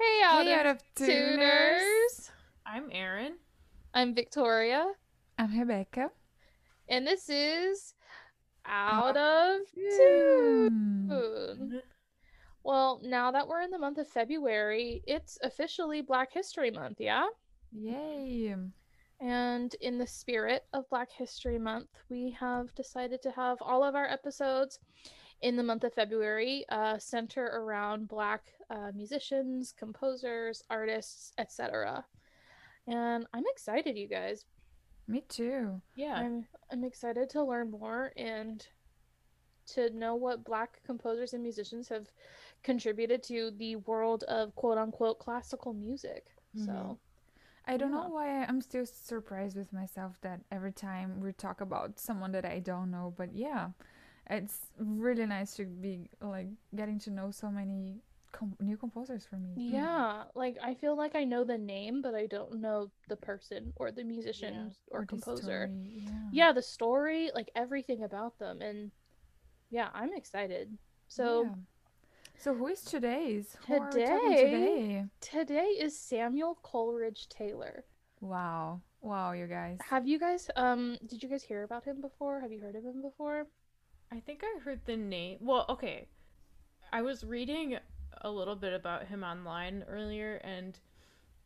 Hey, out of tuners. I'm Aaron. I'm Victoria. I'm Rebecca. And this is Out of Tune. Tune. Well, now that we're in the month of February, it's officially Black History Month, yeah? Yay. And in the spirit of Black History Month, we have decided to have all of our episodes in the month of February uh, center around Black uh, musicians, composers, artists, etc. And I'm excited, you guys. Me too. Yeah. I'm I'm excited to learn more and to know what Black composers and musicians have contributed to the world of quote unquote classical music. So I don't Yeah. know why I'm still surprised with myself that every time we talk about someone that I don't know, but yeah, it's really nice to be like getting to know so many com- new composers for me. yeah, like I feel like I know the name, but I don't know the person or the musician or, the composer. story, Yeah. Yeah, the story, like everything about them, and yeah, I'm excited. So Yeah. So who is today's? Who are we Today- today? today is Samuel Coleridge Taylor. Wow. Wow, you guys. Have you guys um did you guys hear about him before? Have you heard of him before? I think I heard the name. Well, okay. I was reading a little bit about him online earlier, and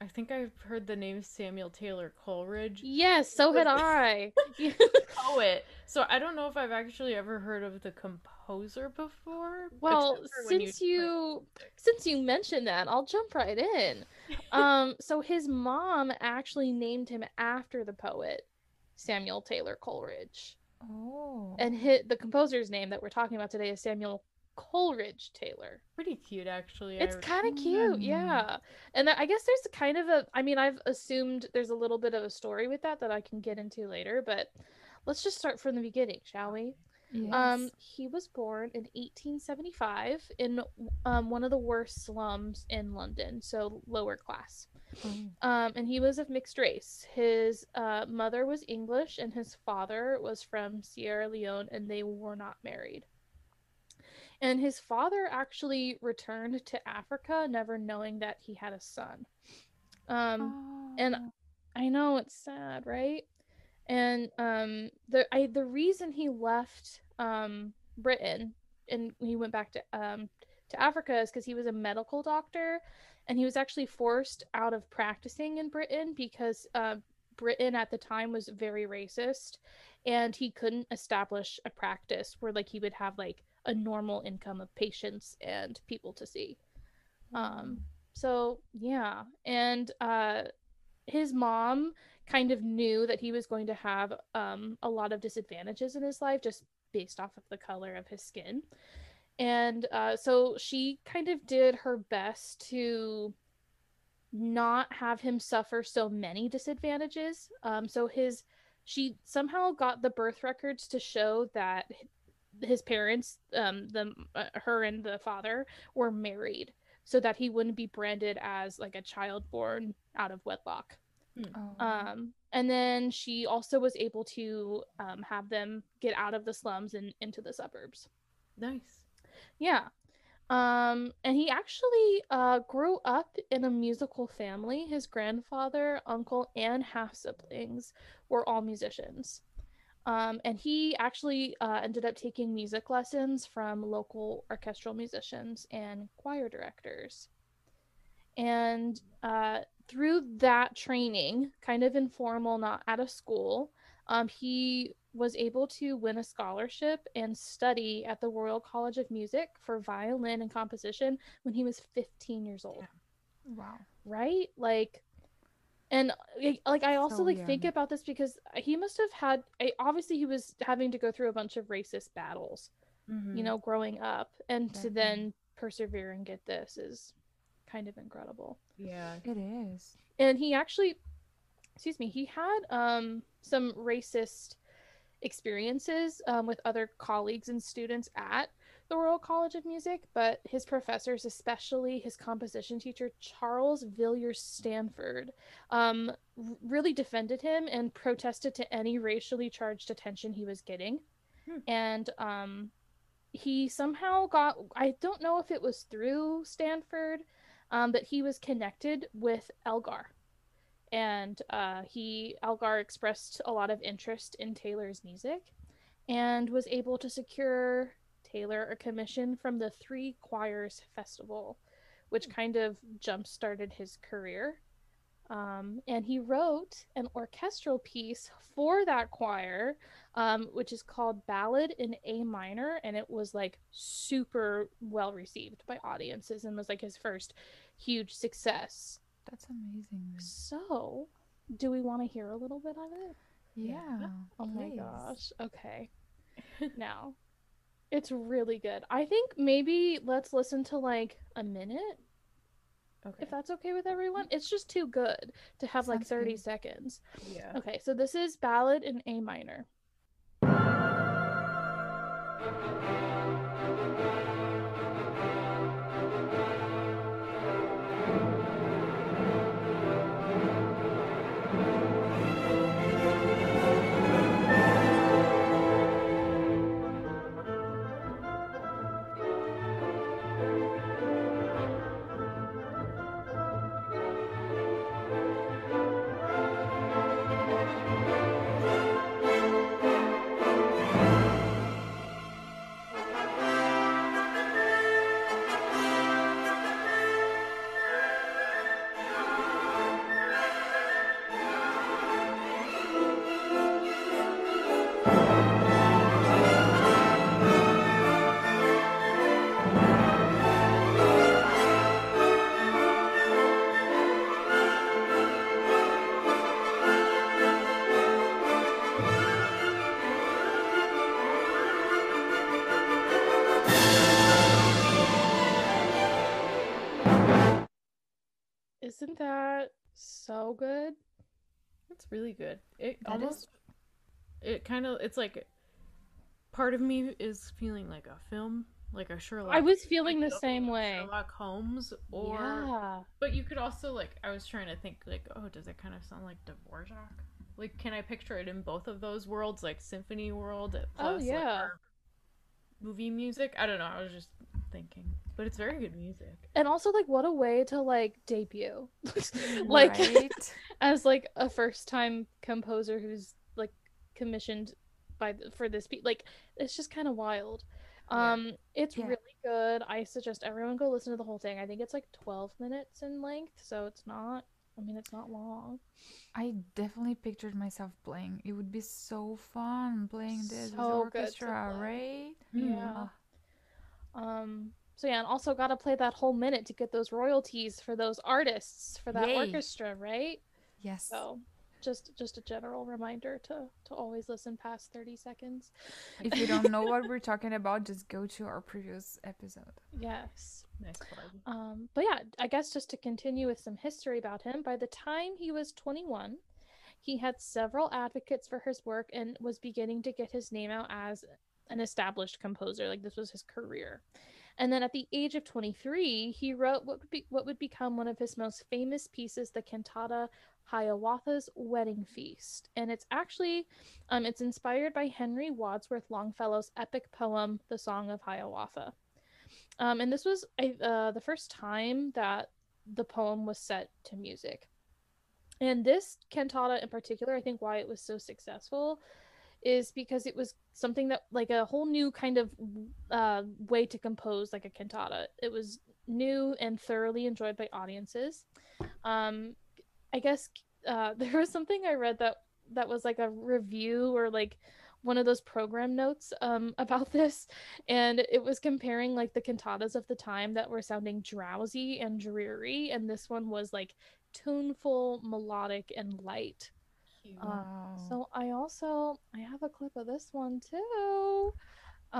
I think I've heard the name Samuel Taylor Coleridge, Yes, so had I. poet. So I don't know if I've actually ever heard of the composer before. well, except for when since play you since you mentioned that, I'll jump right in. Um so his mom actually named him after the poet Samuel Taylor Coleridge. Oh. And hit the composer's name that we're talking about today is Samuel Coleridge Taylor. pretty cute actually. It's kind of cute, Hmm. yeah. And I guess there's kind of a, I mean, I've assumed there's a little bit of a story with that that I can get into later, but let's just start from the beginning, shall we? Yes. Um, he was born in 1875 in um, one of the worst slums in London, so lower class. Oh. Um, and he was of mixed race. His uh, mother was English, and his father was from Sierra Leone, and they were not married. And his father actually returned to Africa, never knowing that he had a son. Um, and Oh. I know it's sad, right? And um the I the reason he left um Britain and he went back to um to Africa is because he was a medical doctor and he was actually forced out of practicing in Britain because uh, Britain at the time was very racist and he couldn't establish a practice where like he would have like a normal income of patients and people to see. Um so yeah, and uh his mom kind of knew that he was going to have um, a lot of disadvantages in his life just based off of the color of his skin. And uh, so she kind of did her best to not have him suffer so many disadvantages. Um, so his she somehow got the birth records to show that his parents, um, the uh, her and the father, were married, so that he wouldn't be branded as like a child born out of wedlock. Oh. Um, and then she also was able to um, have them get out of the slums and into the suburbs. nice. Yeah. Um, and he actually uh, grew up in a musical family. His grandfather, uncle, and half siblings were all musicians. Um, and he actually uh, ended up taking music lessons from local orchestral musicians and choir directors. And uh, through that training, kind of informal, not at a school, um, he was able to win a scholarship and study at the Royal College of Music for violin and composition when he was 15 years old. wow. Right? Like and like- like I also So like think about this because he must have had I obviously he was having to go through a bunch of racist battles, Mhm. you know, growing up and to then persevere and get this is kind of incredible Yeah. It is. and he actually excuse me he had um some racist experiences um, with other colleagues and students at the royal college of music but his professors especially his composition teacher charles villiers stanford um, really defended him and protested to any racially charged attention he was getting Hmm. and um, he somehow got i don't know if it was through stanford um, but he was connected with Elgar. And uh, he Elgar expressed a lot of interest in Taylor's music and was able to secure Taylor a commission from the Three Choirs Festival, which kind of jump started his career. Um, and he wrote an orchestral piece for that choir, um, which is called Ballad in A Minor, and it was like super well received by audiences and was like his first huge success. That's amazing. So, do we want to hear a little bit of it? Yeah. Oh my gosh. Okay. now, it's really good. I think maybe let's listen to like a minute Okay. if that's okay with everyone. Mm-hmm. It's just too good to have like 30 good. seconds. Yeah. Okay, so this is Ballad in A minor. It's really good. It That almost it kind of it's like part of me is feeling like a film, like a Sherlock. I was feeling the same way. Sherlock Holmes, or yeah. but you could also like I was trying to think like, oh, does it kind of sound like Dvorak? Like, can I picture it in both of those worlds, like symphony world oh, plus like, yeah. our movie music? I don't know. I was just thinking, but it's very good music. And also like what a way to like debut. like right? as like a first time composer who's like commissioned by the, for this pe- like it's just kind of wild. Yeah. Um it's Yeah. really good. I suggest everyone go listen to the whole thing. I think it's like 12 minutes in length, so it's not I mean it's not long. I definitely pictured myself playing. It would be so fun playing this with So good to orchestra, play. right? Yeah. Ah, Um so yeah, and also got to play that whole minute to get those royalties for those artists for that Yay. orchestra, right? yes. So just just a general reminder to to always listen past 30 seconds. If you don't know what we're talking about, just go to our previous episode. Yes. Nice plug. Um, but yeah, I guess just to continue with some history about him, by the time he was 21, he had several advocates for his work and was beginning to get his name out as an established composer. Like this was his career. And then at the age of 23, he wrote what would be what would become one of his most famous pieces, the cantata Hiawatha's Wedding Feast. And it's actually um, it's inspired by Henry Wadsworth Longfellow's epic poem, The Song of Hiawatha. Um, and this was uh, the first time that the poem was set to music. And this cantata in particular, I think why it was so successful is because it was something that like a whole new kind of uh, way to compose like a cantata. It was new and thoroughly enjoyed by audiences. Um, I guess uh, there was something I read that that was like a review or like one of those program notes um, about this, and it was comparing like the cantatas of the time that were sounding drowsy and dreary, and this one was like tuneful, melodic, and light. Cute. Wow. So I also I have a clip of this one too.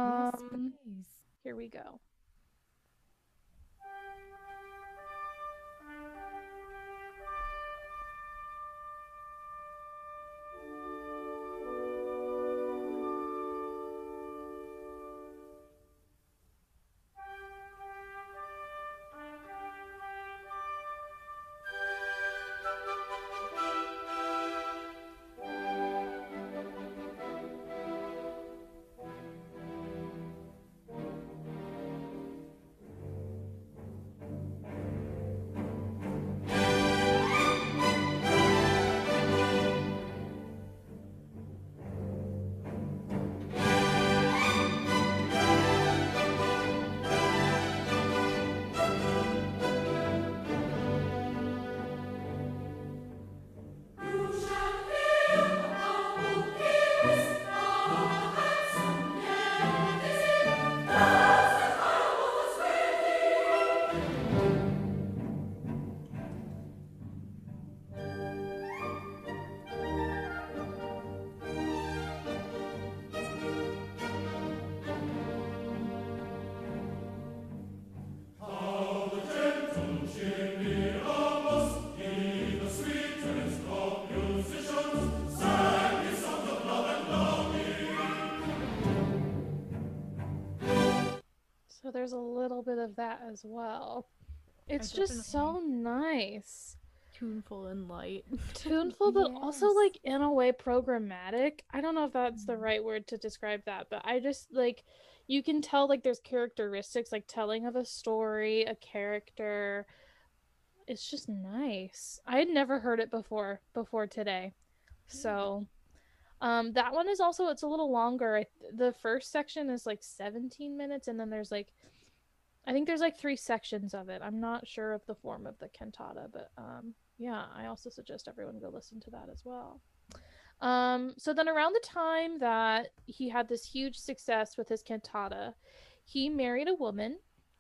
yes, Um, please. here we go. As well. It's just so nice. Tuneful and light. Tuneful, but also like in a way programmatic. I don't know if that's the Mm. right word to describe that, but I just like you can tell like there's characteristics like telling of a story, a character. It's just nice. I had never heard it before before today. So um that one is also it's a little longer. I, the first section is like 17 minutes and then there's like I think there's like three sections of it. I'm not sure of the form of the cantata, but um yeah, I also suggest everyone go listen to that as well. Um so then around the time that he had this huge success with his cantata, he married a woman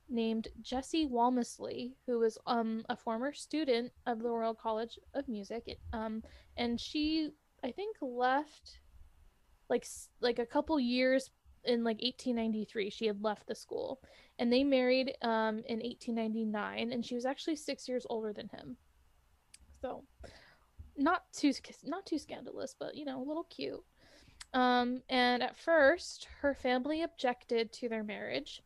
named Jessie Walmisley, who was um a former student of the Royal College of Music. Um and she I think left like like a couple years in like 1893 she had left the school and they married um in 1899 and she was actually 6 years older than him so not too not too scandalous but you know a little cute um and at first her family objected to their marriage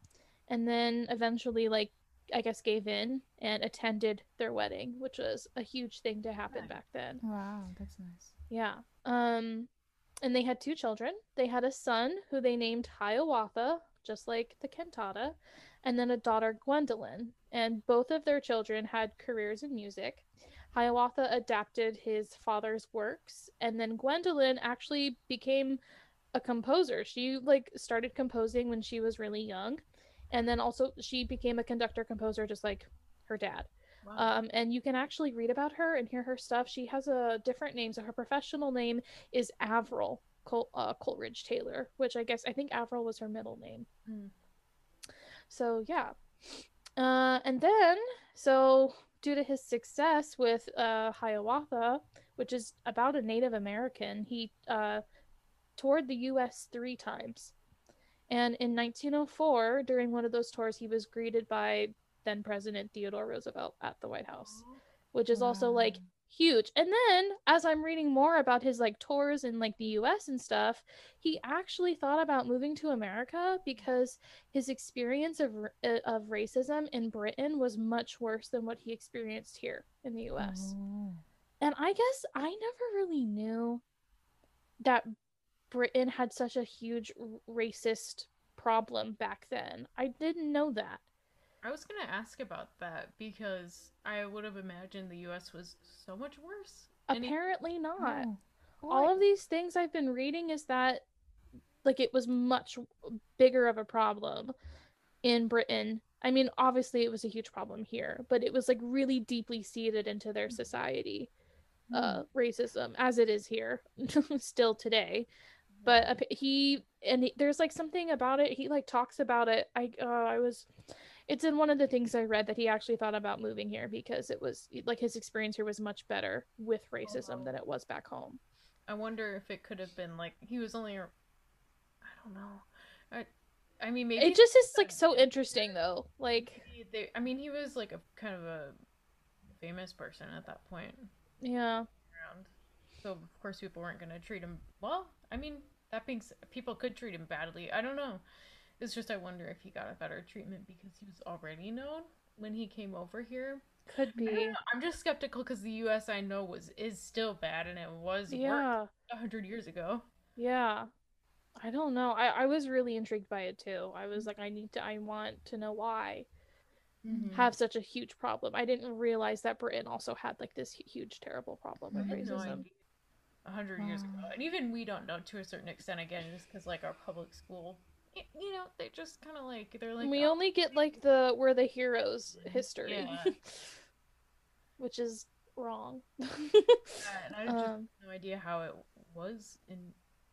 and then eventually like i guess gave in and attended their wedding which was a huge thing to happen back then Wow, that's nice. yeah. Um and they had two children. They had a son who they named Hiawatha, just like the cantata, and then a daughter Gwendolen. And both of their children had careers in music. Hiawatha adapted his father's works, and then Gwendolen actually became a composer. She like started composing when she was really young, and then also she became a conductor composer just like her dad. Wow. Um, and you can actually read about her and hear her stuff. She has a different name. So her professional name is Avril Col- uh, Coleridge Taylor, which I guess I think Avril was her middle name. Hmm. So yeah. Uh, and then, so due to his success with uh, Hiawatha, which is about a Native American, he uh, toured the U.S. three times. And in 1904, during one of those tours, he was greeted by then President Theodore Roosevelt at the White House, which is also like huge. And then as I'm reading more about his like tours in like the US and stuff, he actually thought about moving to America because his experience of uh, of racism in Britain was much worse than what he experienced here in the US. Oh. And I guess I never really knew that Britain had such a huge racist problem back then. I didn't know that. I was gonna ask about that because I would have imagined the U.S. was so much worse. And it- Apparently not. Oh. All of these things I've been reading is that like it was much bigger of a problem in Britain. I mean, obviously it was a huge problem here, but it was like really deeply seated into their society. Uh racism as it is here still today. But ap- he and he, there's like something about it. He like talks about it. I uh, I was it's in one of the things I read that he actually thought about moving here because it was like his experience here was much better with racism than it was back home. I wonder if it could have been like he was only, I don't know. I, I mean, maybe It just is like so interesting though. Like they, I mean, he was like a kind of a famous person at that point yeah. around. So of course people weren't gonna treat him well. I mean, that being people could treat him badly. I don't know. It's just I wonder if he got a better treatment because he was already known when he came over here. Could be. know. I'm just skeptical because the U.S. I know was is still bad and it was Yeah. a hundred years ago. Yeah. I don't know. I, I was really intrigued by it too. I was like, I need to I want to know why Mhm. have such a huge problem. I didn't realize that Britain also had like this huge terrible problem with racism. A hundred years ago, and even we don't know to a certain extent. Again, just because like our public school, you know, they just kind of like they're like we "Oh, only get like the we're the heroes history, Yeah. which is wrong. yeah," and I just um, have no idea how it was in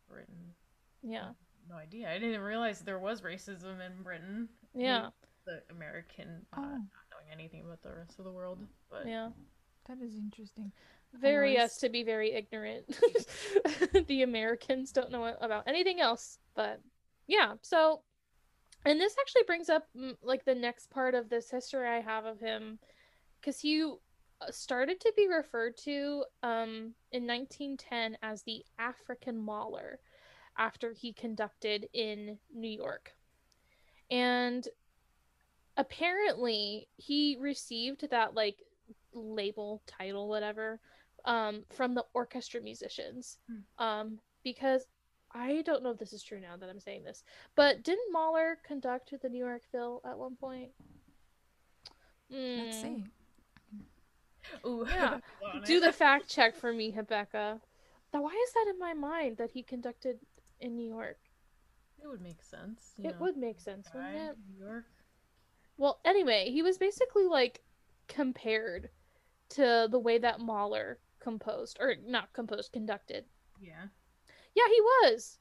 Britain. yeah, No idea. I didn't realize there was racism in Britain. yeah, The American uh, Oh. not knowing anything about the rest of the world, but yeah. That is interesting. Very Otherwise- us to be very ignorant. the Americans don't know about anything else, but yeah. So, and this actually brings up mm, like the next part of this history I have of him, because he uh, started to be referred to um, in 1910 as the African Mahler, after he conducted in New York, and apparently he received that like label title whatever um from the orchestra musicians Hmm. um because i don't know if this is true now that i'm saying this but didn't mahler conduct the new york phil at one point Let's Hmm. see. Ooh, Yeah. do the fact check for me rebecca now why is that in my mind that he conducted in new york It would make sense. You it know, would make sense guy, wouldn't it New York. Well, anyway, he was basically like compared to the way that Mahler composed, or not composed, conducted. Yeah. Yeah, he was.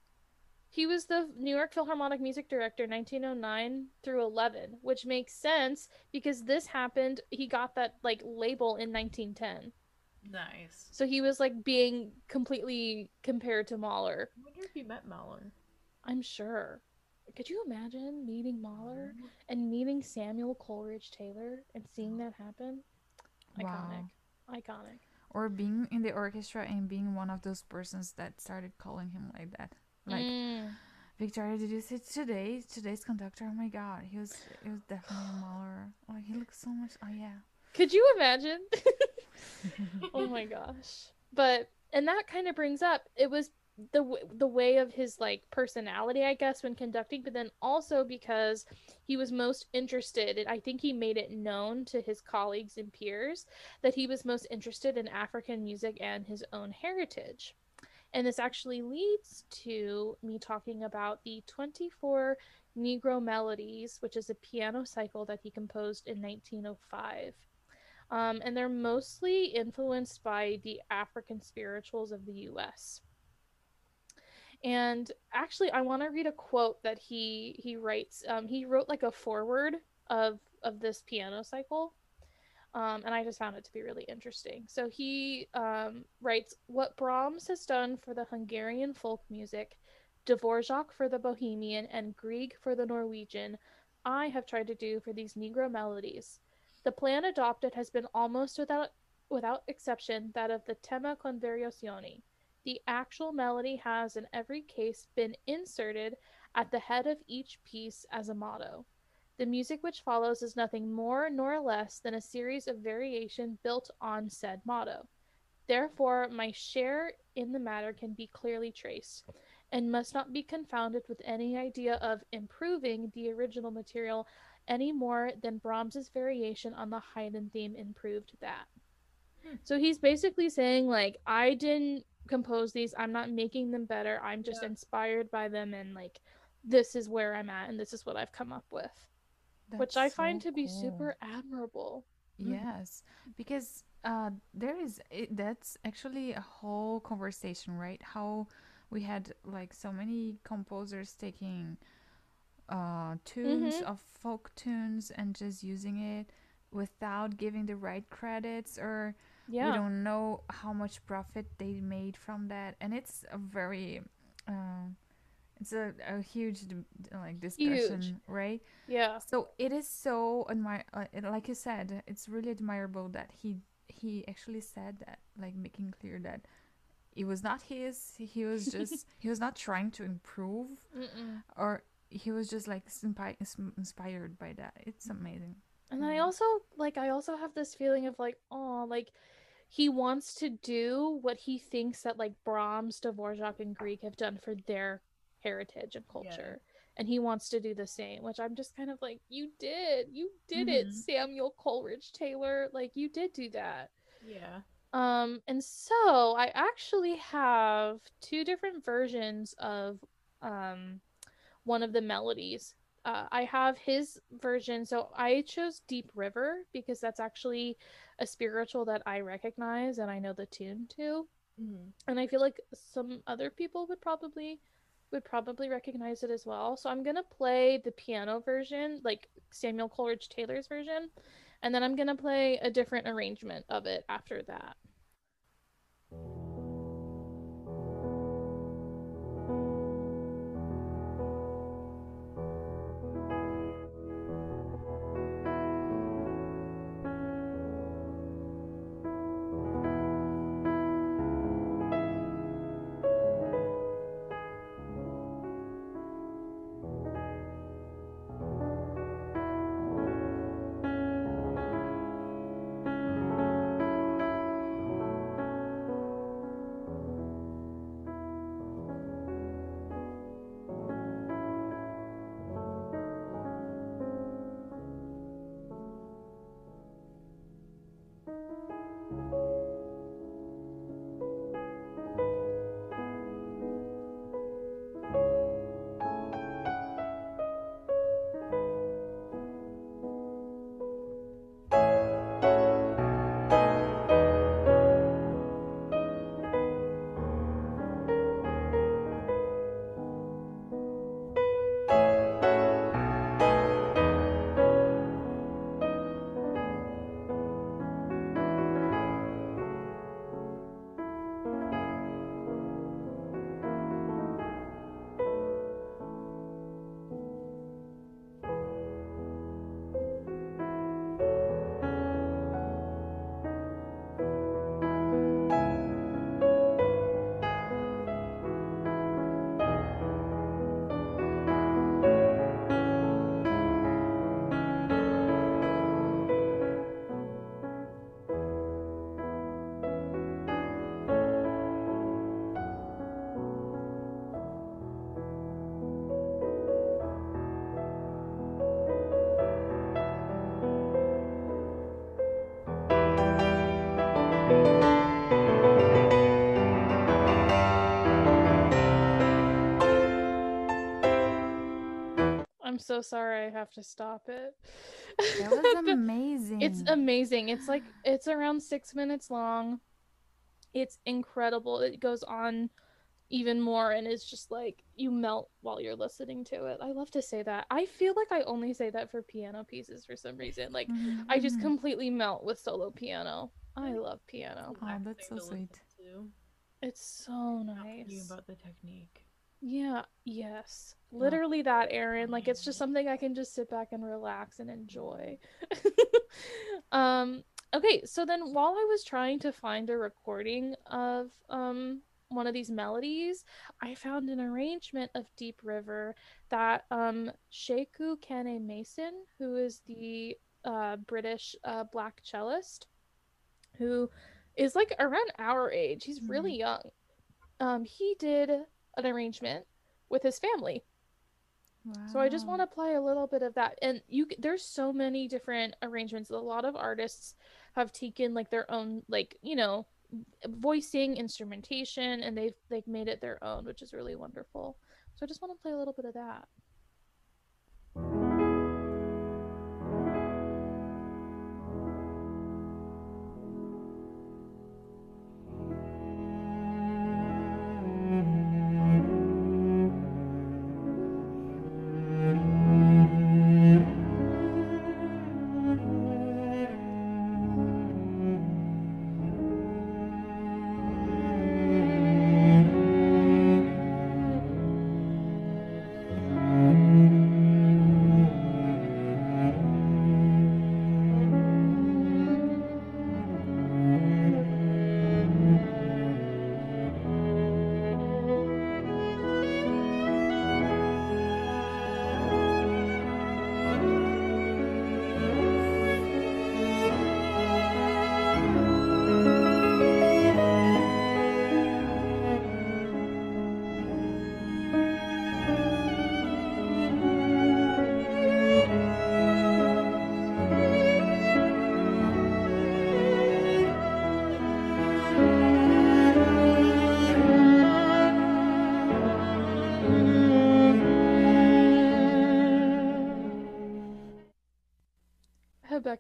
He was the New York Philharmonic music director 1909 through 11, which makes sense because this happened. He got that like label in 1910. Nice. So he was like being completely compared to Mahler. I wonder if he met Mahler. I'm sure. Could you imagine meeting Mahler mm-hmm. and meeting Samuel Coleridge Taylor and seeing that happen? Iconic. Wow. Iconic. Or being in the orchestra and being one of those persons that started calling him like that. Like Mm. Victoria, did you see today? Today's conductor. Oh my God, he was. He was definitely a Mahler. Like he looks so much. Oh yeah. Could you imagine? oh my gosh. But and that kind of brings up it was the w- the way of his like personality, I guess, when conducting, but then also because he was most interested, and I think he made it known to his colleagues and peers that he was most interested in African music and his own heritage. And this actually leads to me talking about the 24 Negro Melodies, which is a piano cycle that he composed in 1905. Um, and they're mostly influenced by the African spirituals of the US. And actually, I want to read a quote that he he writes. Um, he wrote like a foreword of of this piano cycle, um, and I just found it to be really interesting. So he um, writes, "What Brahms has done for the Hungarian folk music, Dvorak for the Bohemian, and Grieg for the Norwegian, I have tried to do for these Negro melodies. The plan adopted has been almost without without exception that of the tema con variazioni. The actual melody has in every case been inserted at the head of each piece as a motto. The music which follows is nothing more nor less than a series of variation built on said motto. Therefore, my share in the matter can be clearly traced, and must not be confounded with any idea of improving the original material any more than Brahms's variation on the Haydn theme improved that. Hmm. So he's basically saying like I didn't compose these, I'm not making them better. I'm just Yeah. inspired by them and like this is where I'm at and this is what I've come up with, which That's I find to be cool. super admirable. Yes, because uh, there is it, that's actually a whole conversation, right? How we had like so many composers taking uh, tunes Mhm. of folk tunes and just using it without giving the right credits, or Yeah. we don't know how much profit they made from that, and it's a very uh, it's a, a huge like discussion, right? Yeah. So it is so admire, uh, like you said, it's really admirable that he he actually said that, like making clear that it was not his. He was just he was not trying to improve, Mm-mm. or he was just like inspi- inspired by that. It's amazing. And I also like I also have this feeling of like, oh, like he wants to do what he thinks that like Brahms, Dvorak, and Grieg have done for their heritage and culture. And he wants to do the same, which I'm just kind of like, you did. You did it, Mhm. Samuel Coleridge Taylor. Like you did do that. Yeah. Um, and so I actually have two different versions of um one of the melodies. Uh, I have his version, so I chose Deep River because that's actually a spiritual that I recognize and I know the tune to, Mhm. and I feel like some other people would probably would probably recognize it as well. So I'm gonna play the piano version, like Samuel Coleridge Taylor's version, and then I'm gonna play a different arrangement of it after that. So sorry I have to stop it. That was amazing. it's amazing. It's like it's around 6 minutes long. It's incredible. It goes on even more and it's just like you melt while you're listening to it. I love to say that. I feel like I only say that for piano pieces for some reason. Like Mhm, I just mhm. completely melt with solo piano. I love piano. Oh, that's so sweet. It's so nice. about the technique. Yeah, yes. Literally that, Aaron. Like it's just something I can just sit back and relax and enjoy. um okay, so then while I was trying to find a recording of um one of these melodies, I found an arrangement of Deep River that um Sheku Kanneh-Mason, who is the uh British uh black cellist who is like around our age. He's really young. Um he did an arrangement with his family. So I just want to play a little bit of that. And you there's so many different arrangements. A lot of artists have taken like their own like, you know, voicing, instrumentation and they've they've made it their own, which is really wonderful. So I just want to play a little bit of that.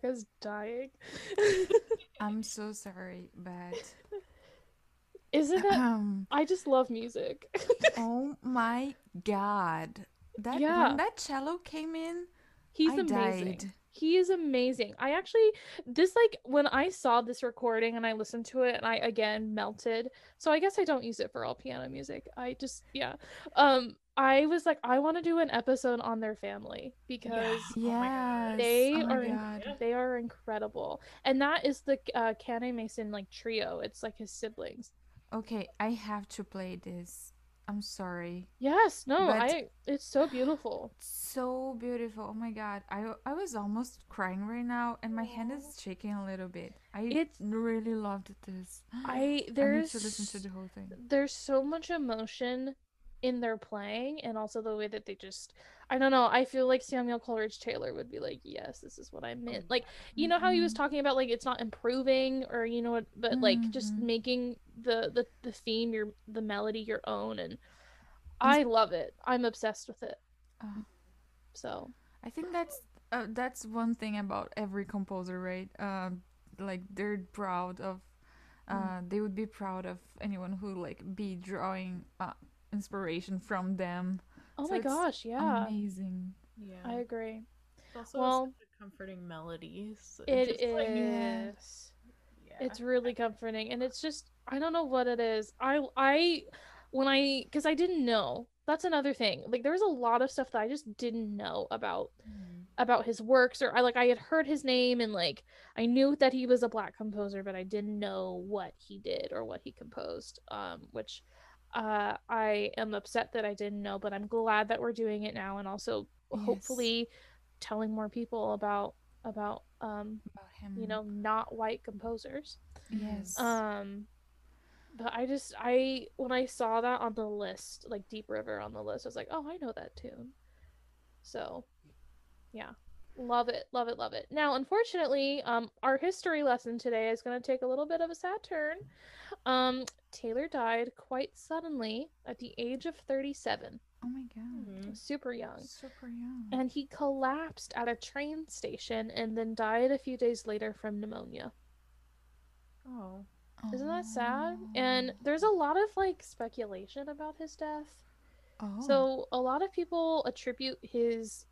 Rebecca's dying. I'm so sorry, but Isn't it? um, I just love music. oh my god, that Yeah. when that cello came in, He's I amazing. died. He is amazing. I actually this like when I saw this recording and I listened to it and I again melted. So I guess I don't use it for all piano music. I just yeah. Um I was like I want to do an episode on their family because Oh my Yes. God. They oh are god. They are incredible. And that is the uh Kanneh-Mason like trio. It's like his siblings. Okay, I have to play this. I'm sorry. Yes, no, But- I it's so beautiful. So beautiful. Oh my god. I I was almost crying right now and my hand is shaking a little bit. I It's- really loved this. I I need to listen to the whole thing. there's so much emotion in their playing and also the way that they just I don't know, I feel like Samuel Coleridge Taylor would be like, Yes, this is what I meant. Like, you know how he was Mhm. talking about like it's not improving or you know what but like just Mhm. making the, the the theme your the melody your own and I love it. I'm obsessed with it. Oh. So I think that's uh, that's one thing about every composer, right? Um, like they're proud of, uh, they would be proud of anyone who like be drawing uh, inspiration from them. Oh So my gosh, yeah. Amazing. Yeah. I agree. It's also well- such a comforting melodies. It is. just, like, Yeah. It's really comforting and it's just I don't know what it is. I I when I cuz I didn't know. That's another thing. Like there was a lot of stuff that I just didn't know about Mhm. about his works or I like I had heard his name and like I knew that he was a black composer but I didn't know what he did or what he composed um which uh I am upset that I didn't know but I'm glad that we're doing it now and also Yes. hopefully telling more people about about um About him. you know not white composers Yes. um but I just I when I saw that on the list, like Deep River on the list, I was like, "Oh, I know that tune." So, yeah. Love it, love it, love it. Now, unfortunately, um our history lesson today is going to take a little bit of a sad turn. Um Taylor died quite suddenly at the age of 37. Oh my god. Mhm. super young. Super young. And he collapsed at a train station and then died a few days later from pneumonia. Oh. Isn't that sad? And there's a lot of like speculation about his death. oh. So a lot of people attribute his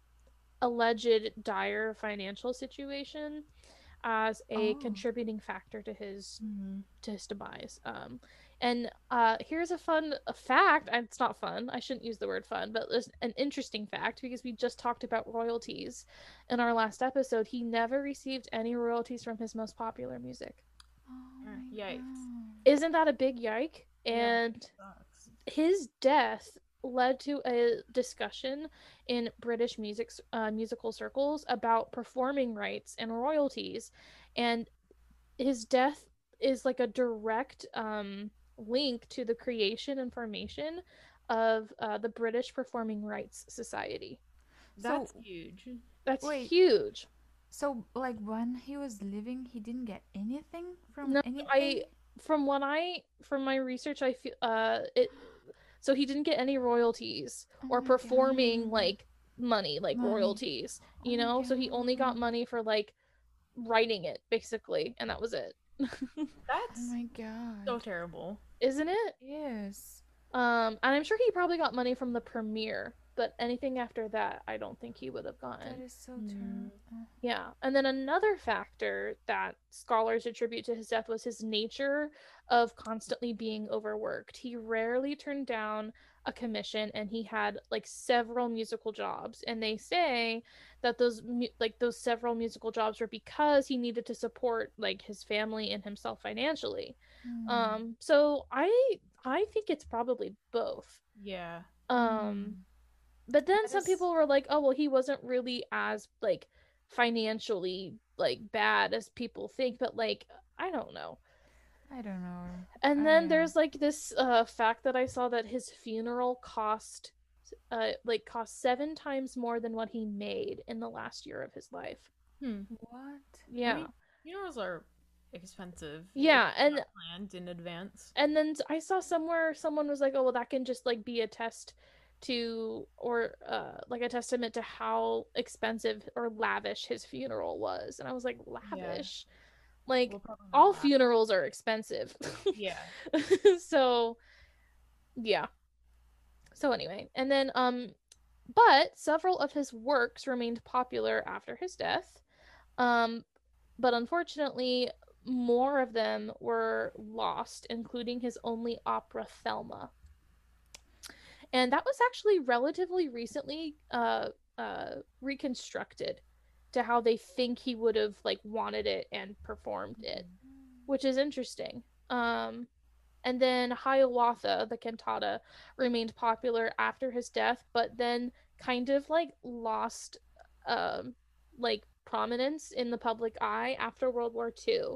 alleged dire financial situation as a Oh. contributing factor to his Mm-hmm. to his demise. Um, and uh, here's a fun fact. It's not fun. I shouldn't use the word fun, but it's an interesting fact because we just talked about royalties in our last episode. He never received any royalties from his most popular music. Oh yikes. God. Isn't that a big yike? Yeah. And his death led to a discussion in British music uh, musical circles about performing rights and royalties, and his death is like a direct um, link to the creation and formation of uh, the British Performing Rights Society. That's So- huge. That's Wait. huge. So, like when he was living, he didn't get anything from No, anything. I- From what I from my research, I feel uh it. So he didn't get any royalties Oh or performing God. like money, like Money. royalties. Oh you my know, so he only got money for like writing it basically, and that was it. That's Oh my god. so terrible. Isn't it? yes. Um, and I'm sure he probably got money from the premiere, but anything after that, I don't think he would have That gotten. is so Mm. terrible. Yeah. And then another factor that scholars attribute to his death was his nature of constantly being overworked. He rarely turned down a commission and he had like several musical jobs and they say that those like those several musical jobs were because he needed to support like his family and himself financially. Mm. Um so I I think it's probably both. Yeah. Um but then That some is- people were like, "Oh, well, he wasn't really as like financially like bad as people think." But like, I don't know. I don't know. And I then know. there's like this uh fact that I saw that his funeral cost uh like cost 7 times more than what he made in the last year of his life. Hmm. What? Yeah. mean, Funerals are expensive. Yeah, and- planned in advance. and then I saw somewhere someone was like, "Oh, well, that can just like be a test to or uh like a testament to how expensive or lavish his funeral was." And I was like, "Lavish?" Like We'll all laugh. funerals are expensive. Yeah. so yeah. So anyway, and then um but several of his works remained popular after his death. Um but unfortunately more of them were lost, including his only opera Thelma. And that was actually relatively recently uh uh reconstructed to how they think he would have like wanted it and performed it which is interesting. Um, and then Hiawatha, the cantata, remained popular after his death, but then kind of like lost, um, like prominence in the public eye after World War II.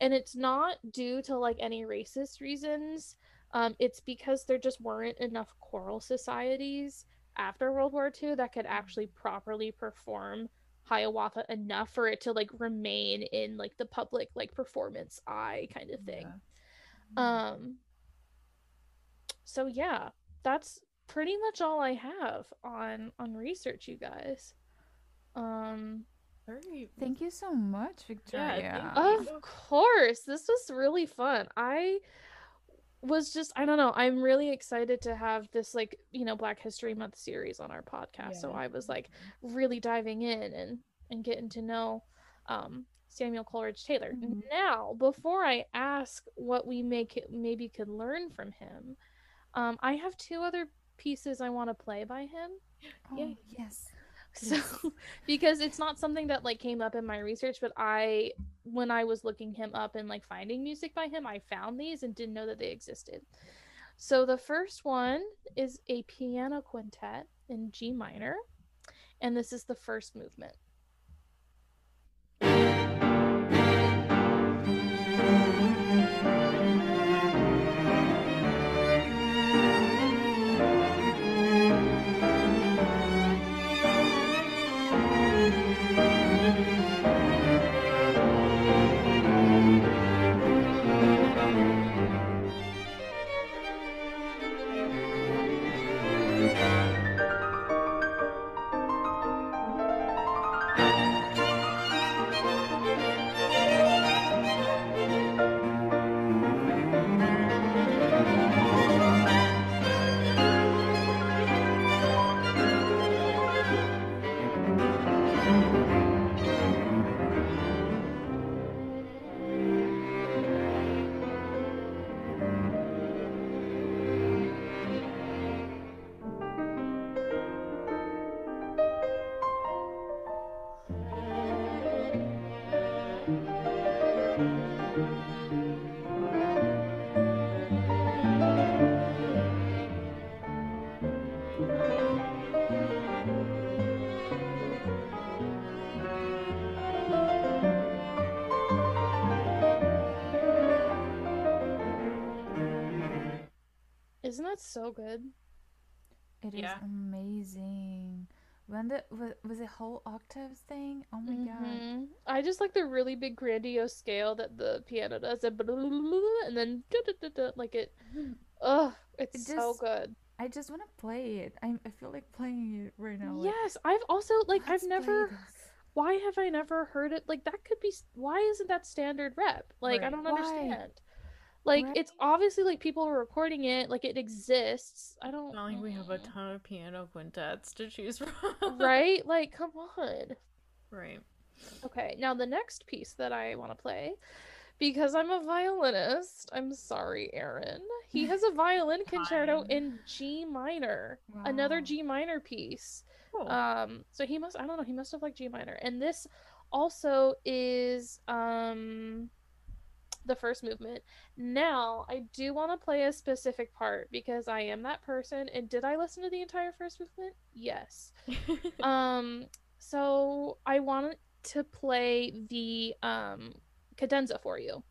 And it's not due to like any racist reasons. Um, it's because there just weren't enough choral societies after World War II that could actually properly perform Hiawatha enough for it to like remain in like the public like performance eye kind of thing. Yeah. Um so yeah, that's pretty much all I have on on research you guys. Um Very. Thank you so much, Victoria. thank you. of course, this was really fun. I was just I don't know, I'm really excited to have this like, you know, Black History Month series on our podcast. So I was like really diving in and and getting to know um Samuel Coleridge Taylor. Mhm. Now, before I ask what we make maybe could learn from him, um I have two other pieces I want to play by him. Oh, Yay. yes. So because it's not something that like came up in my research, but I when I was looking him up and like finding music by him, I found these and didn't know that they existed. So the first one is a piano quintet in G minor, and this is the first movement. Isn't that so good? It is Yeah. amazing. When the was, was it whole octaves thing? Oh my god. Mhm. I just like the really big grandiose scale that the piano does, and and then like it. Ugh, it's It so good. I just want to play it. I I feel like playing it right now. like, Yes, I've also like I've never. Why have I never heard it? Like that could be. Why isn't that standard rep? Like I don't Why? understand. Like it's obviously like people are recording it. Like it exists. I don't. Not like we have a ton of piano quintets to choose from. right? Like come on. Right. Okay, now the next piece that I want to play, because I'm a violinist. I'm sorry, Aaron. He has a violin concerto in G minor, another G minor piece. Cool. Um, so he must. I don't know. He must have like G minor, and this also is um the first movement. Now I do want to play a specific part because I am that person. And did I listen to the entire first movement? Yes. Um, so I want to play the um cadenza for you.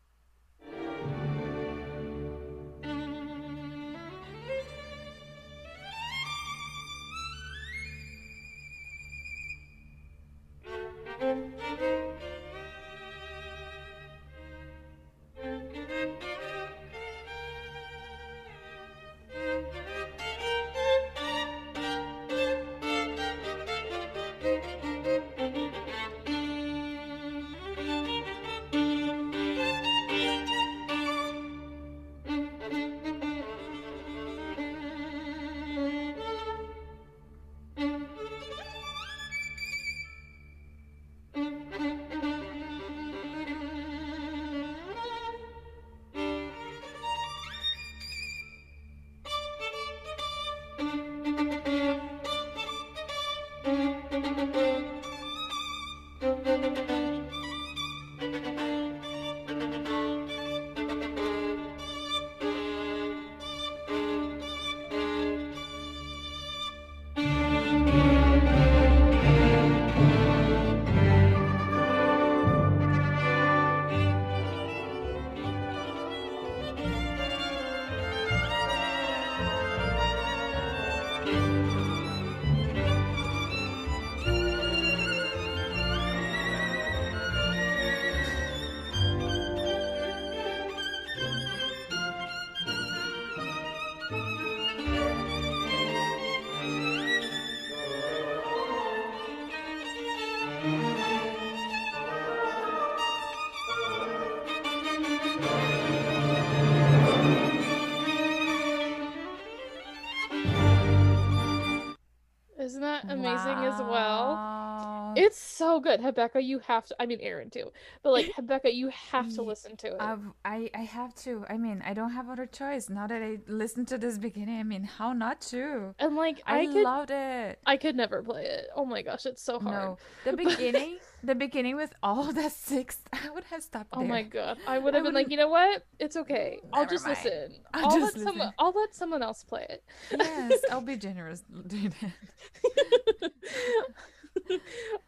Well? It's so good, Rebecca. You have to. I mean, Aaron too, but like Rebecca, you have to listen to it. I've, I I have to. I mean, I don't have other choice. Now that I listened to this beginning, I mean, how not to? and like I, I, could, loved it. I could never play it. Oh my gosh, it's so hard. No, the beginning, the beginning with all of that sixth, I would have stopped Oh my god, I would I have been like, you know what? It's okay. I'll just mind. listen. I'll I'll, just let someone. listen. I'll let someone else play it. Yes, I'll be generous. Do that.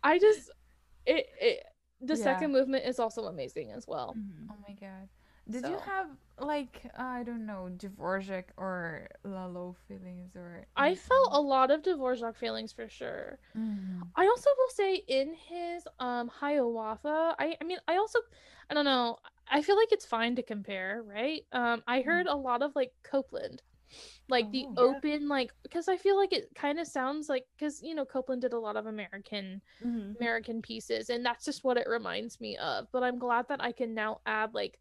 I just it, it the Yeah. second movement is also amazing as well. Mm-hmm. Oh my god. Did you have like I don't know Dvorak or Lalo feelings or? I felt a lot of Dvorak feelings for sure. Mhm. I also will say in his um Hiawatha, I I mean I also I don't know. I feel like it's fine to compare, right? Um I heard a lot of like Copland. Like the Oh, yeah. open like because I feel like it kind of sounds like cuz you know Copland did a lot of American Mhm. American pieces and that's just what it reminds me of. But I'm glad that I can now add like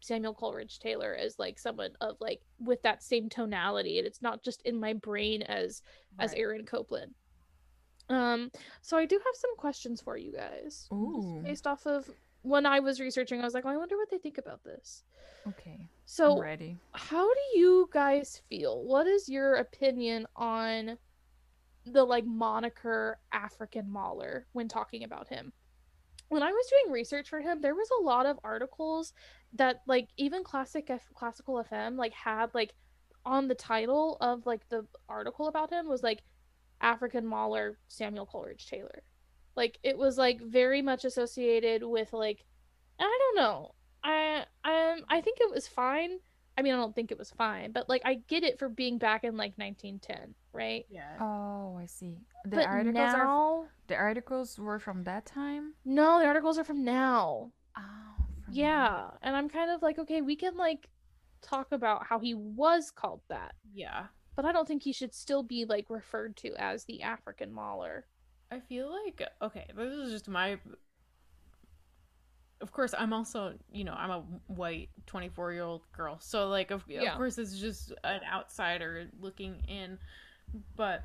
Samuel Coleridge Taylor as like someone of like with that same tonality and it's not just in my brain as as Aaron Copland. Um, so I do have some questions for you guys. Based off of when I was researching, I was like, well, I wonder what they think about this. Okay. I'm So, ready. how do you guys feel? What is your opinion on the like moniker African Mahler when talking about him? When I was doing research for him, there was a lot of articles that like even classic F- classical FM like had like on the title of like the article about him was like African Mahler Samuel Coleridge Taylor. Like it was like very much associated with like I don't know. I um I think it was fine. I mean, I don't think it was fine, but like I get it for being back in like 1910, right? Yeah. Oh, I see. The but articles are now, the articles were from that time. no, the articles are from now. Oh, from Yeah, and I'm kind of like, okay, we can like talk about how he was called that, yeah. but I don't think he should still be like referred to as the African Mahler. I feel like okay, this is just my. Of course, I'm also you know I'm a white 24 year old girl, so like of, Yeah. of course it's just an outsider looking in, but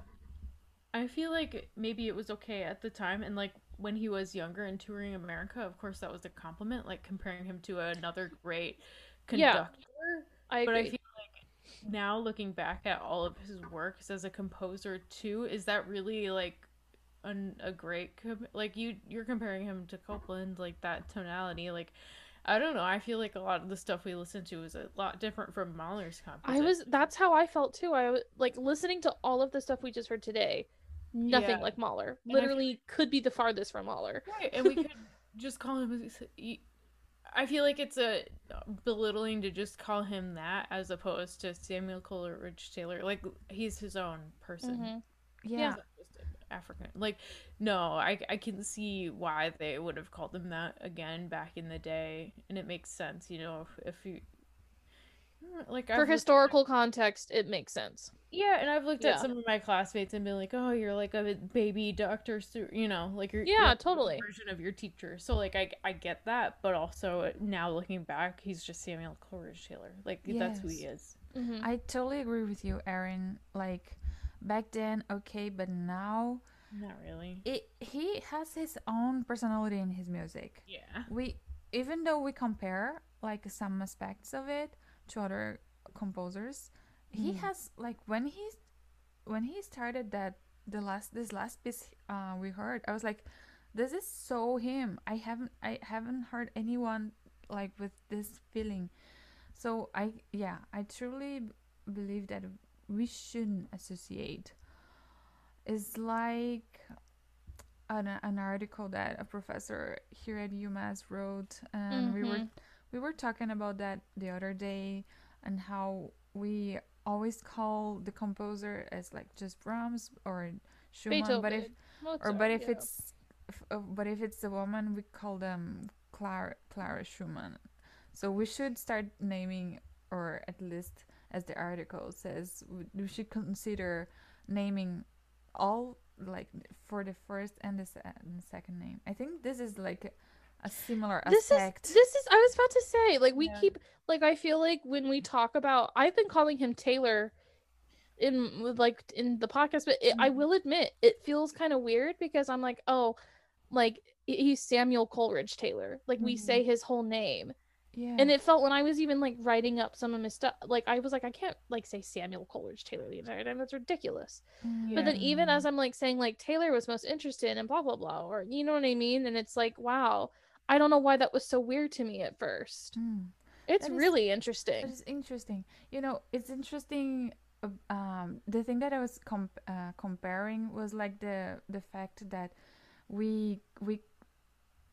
I feel like maybe it was okay at the time, and like when he was younger and touring America, of course that was a compliment, like comparing him to another great conductor. Yeah. I But I feel like now looking back at all of his works as a composer too, is that really like an, a great com- like you you're comparing him to Copland like that tonality like I don't know I feel like a lot of the stuff we listen to is a lot different from Mahler's composition. I was that's how I felt too. I was like listening to all of the stuff we just heard today. Nothing Yeah. like Mahler. And I feel Literally could be the farthest from Mahler. right, and we could just call him. I feel like it's a belittling to just call him that as opposed to Samuel Coleridge Taylor. Like he's his own person. Mhm. Yeah. He's not just an African. Like, no, I, I can see why they would have called him that again back in the day, and it makes sense, you know, if, if you like For I've looked at- historical context, it makes sense. yeah, and I've looked Yeah. at some of my classmates and been like, oh, you're like a baby Doctor, you know, like you're Yeah, you're totally. version of your teacher. So like I I get that, but also now looking back, he's just Samuel Coleridge Taylor. Like that's who he Yes. is. Mhm. I totally agree with you, Erin. Like back then, okay, but now Not really. it he has his own personality in his music. Yeah. We even though we compare like some aspects of it to other composers, he Mm. has like when he when he started that the last this last piece uh, we heard, I was like, this is so him. I haven't I haven't heard anyone like with this feeling. So I yeah, I truly believe that we shouldn't associate. It's like an, an article that a professor here at UMass wrote, and we were Mhm. We were talking about that the other day, and how we always call the composer as like just Brahms or Schumann, Beethoven. but if or but if yeah. it's if, uh, but if it's a woman we call them Clara Clara Schumann. So we should start naming or at least as the article says we- we should consider naming all like for the first and the, se- and the second name. I think this is like a similar this aspect. is this is I was about to say like we Yeah. keep like I feel like when we talk about I've been calling him Taylor in with like in the podcast but it, I Mhm. will admit it feels kind of weird because I'm like oh like he's Samuel Coleridge Taylor like we Mhm. say his whole name yeah. and it felt when I was even like writing up some of my stuff like I was like I can't like say Samuel Coleridge Taylor the entire time that's ridiculous Yeah. but then even Mm. as I'm like saying like Taylor was most interested in blah blah blah or you know what I mean and it's like wow I don't know why that was so weird to me at first Mm. it's is- really interesting It's interesting. You know, it's interesting. uh, Um, the thing that I was comp- uh, comparing was like the the fact that we we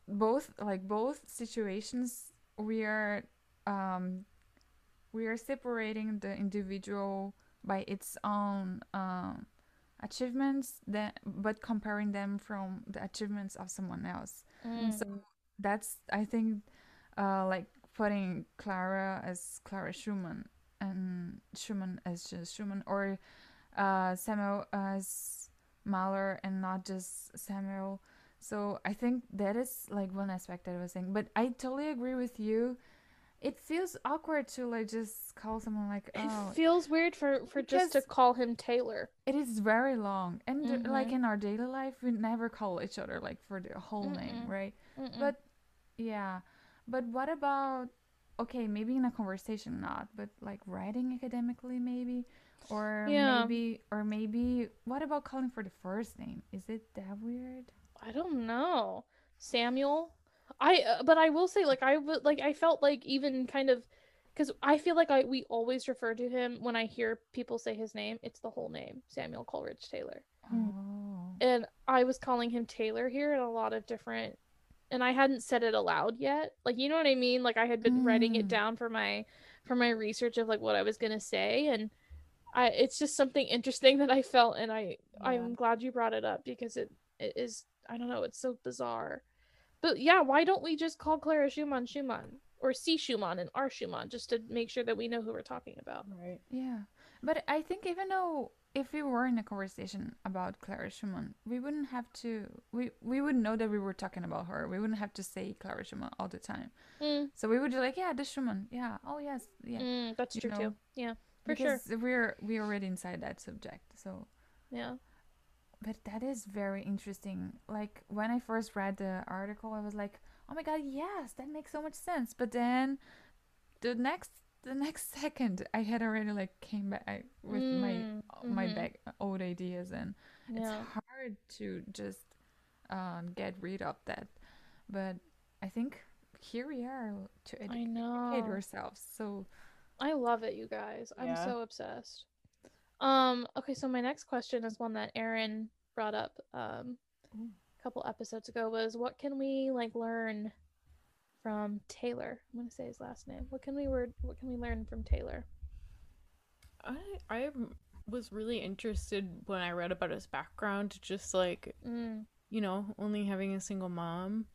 both like both situations we are um we are separating the individual by its own um achievements that but comparing them from the achievements of someone else Mm. so that's I think uh, like putting Clara as Clara Schumann and Schumann as just Schumann or uh, Samuel as Mahler and not just Samuel. So I think that is like one aspect that I was saying. But I totally agree with you. It feels awkward to like just call someone like oh it feels weird for for just to call him Taylor it is very long and uh, like in our daily life we never call each other like for the whole name Mm-mm. right Mm-mm. but yeah. But what about okay maybe in a conversation not but like writing academically maybe? Or Yeah. maybe or maybe what about calling for the first name? Is it that weird? I don't know. Samuel? I uh, but I will say like I would like I felt like even kind of because I feel like I we always refer to him when I hear people say his name it's the whole name Samuel Coleridge Taylor. Oh. And I was calling him Taylor here in a lot of different and I hadn't said it aloud yet. Like you know what I mean? Like I had been writing it Mm. down for my for my research of like what I was gonna say, and I it's just something interesting that I felt, and I Yeah. I'm glad you brought it up because it it is I don't know it's so bizarre, but yeah, why don't we just call Clara Schumann Schumann or C Schumann and R Schumann just to make sure that we know who we're talking about? Right. Yeah, but I think even though if we were in a conversation about Clara Schumann, we wouldn't have to. We we wouldn't know that we were talking about her. We wouldn't have to say Clara Schumann all the time. Mm, So we would be like, yeah, this Schumann. Yeah. Oh yes. Yeah. mm, that's You true know, too. Yeah, for sure. because we're we're already inside that subject. So, Yeah. but that is very interesting. Like when I first read the article, I was like, oh my god, yes, that makes so much sense. But then the next the next second, I had already like came back I, with my Mm, my mhm. back old ideas, and Yeah. it's hard to just um, get rid of that. But I think here we are to I know. educate ourselves. So I love it, you guys. I'm Yeah. so obsessed. Um, okay, so my next question is one that Aaron brought up um Ooh. a couple episodes ago was what can we like learn from Taylor? I'm gonna say his last name. What can we word what can we learn from Taylor? I I was really interested when I read about his background, just like Mm, you know, only having a single mom.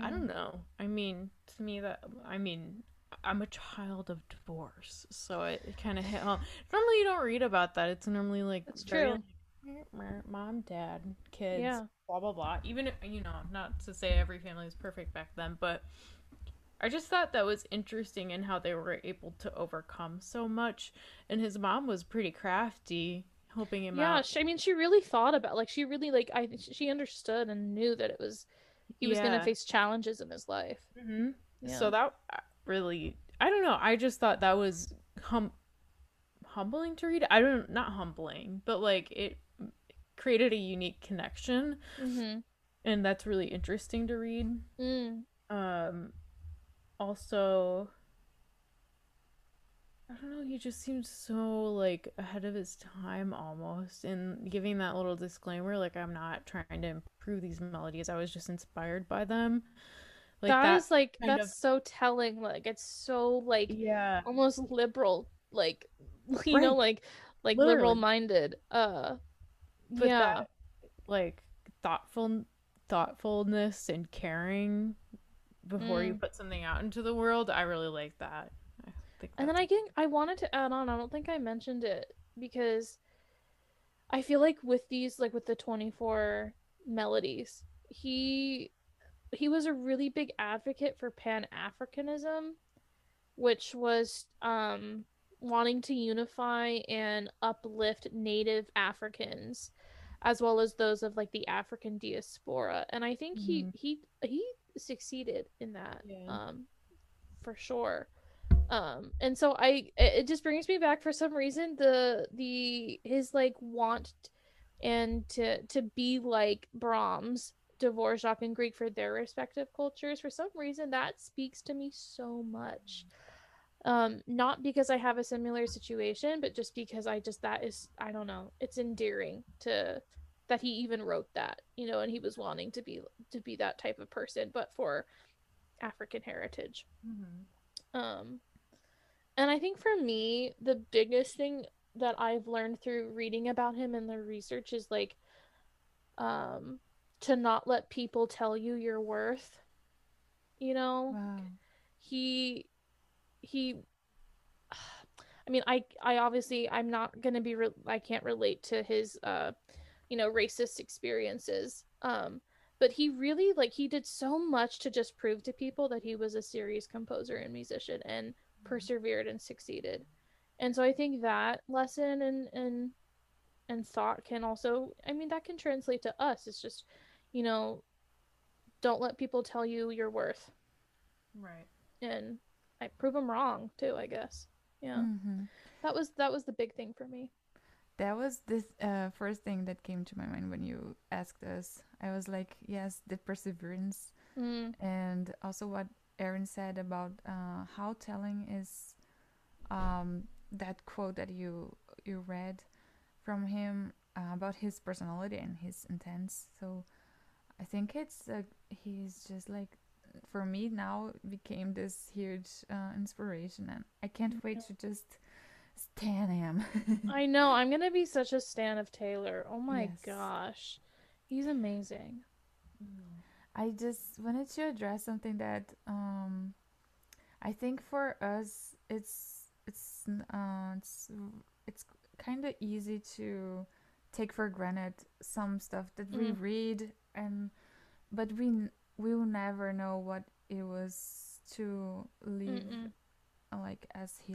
I mm, don't know. I mean, to me that I mean, I'm a child of divorce, so it, it kind of hit home. Normally, you don't read about that. It's normally like That's true. Like, "Meh, mom, dad, kids, Yeah. blah blah blah. Even you know, not to say every family is perfect back then, but I just thought that was interesting in how they were able to overcome so much. And his mom was pretty crafty, helping him Yeah, out. she, I mean she really thought about like she really like I she understood and knew that it was he was gonna face challenges in his life. hmm Yeah. So that uh, really, I don't know. I just thought that was hum humbling to read. I don't, not humbling, but like it created a unique connection, mm-hmm. and that's really interesting to read. Mm. Um, also, I don't know. He just seems so like ahead of his time almost, and giving that little disclaimer, like I'm not trying to improve these melodies. I was just inspired by them. Like that that. is like that's of- so telling like it's so like yeah. almost liberal like you know like like liberal minded uh but yeah. that like thoughtful thoughtfulness and caring before you Mm. put something out into the world i really like that. I think and then i think i wanted to add on i don't think i mentioned it because i feel like with these like with the 24 melodies he he was a really big advocate for pan-africanism which was um wanting to unify and uplift native africans as well as those of like the african diaspora and i think he Mhm. he he succeeded in that Yeah. um for sure um and so i it just brings me back for some reason the the his like want and to to be like brahms dvorak and grieg for their respective cultures for some reason that speaks to me so much um not because i have a similar situation but just because i just that is i don't know it's endearing to that he even wrote that you know and he was wanting to be to be that type of person but for african heritage Mhm. um and i think for me the biggest thing that i've learned through reading about him and the research is like um to not let people tell you your worth you know wow. he he i mean i i obviously i'm not gonna be re- i can't relate to his uh you know racist experiences um but he really like he did so much to just prove to people that he was a serious composer and musician and persevered and succeeded. And so i think that lesson and and and thought can also i mean that can translate to us. It's just you know don't let people tell you your worth. Right. And I prove them wrong too, I guess. Yeah. hmm That was that was the big thing for me. That was this uh, first thing that came to my mind when you asked us. I was like, yes, the perseverance, Mm, and also what Aaron said about uh, how telling is um, that quote that you you read from him uh, about his personality and his intents. So I think it's uh, he's just like for me now became this huge uh, inspiration, and I can't wait to just stan him. I know. I'm gonna be such a stan of Taylor. Oh my Yes. gosh, he's amazing. I just wanted to address something that um, I think for us it's it's uh, it's it's kind of easy to take for granted some stuff that we Mm. read and but we we will never know what it was to live Mm-mm. like as he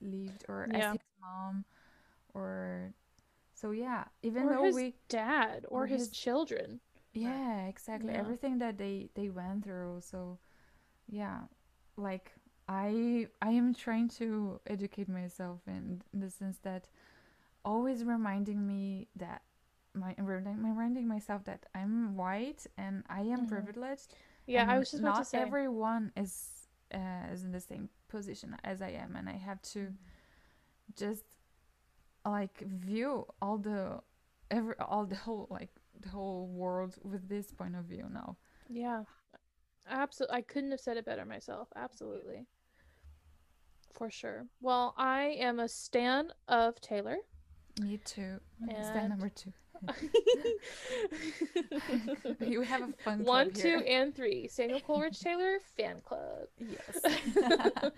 lived or Yeah. as his mom or so yeah even Or though his we dad or, or his, his- children. yeah, exactly. Yeah. Everything that they they went through. So, yeah, like I I am trying to educate myself in the sense that always reminding me that my reminding reminding myself that I'm white and I am Mhm. privileged. Yeah, I was just about not to say. everyone is uh, is in the same position as I am, and I have to just like view all the every all the whole like the whole world with this point of view now. Yeah. Absolutely. I couldn't have said it better myself. Absolutely. For sure. Well, I am a stan of Taylor. Me too. And- number two. You have a fun One, two, and three. Samuel Coleridge Taylor fan club. Yes.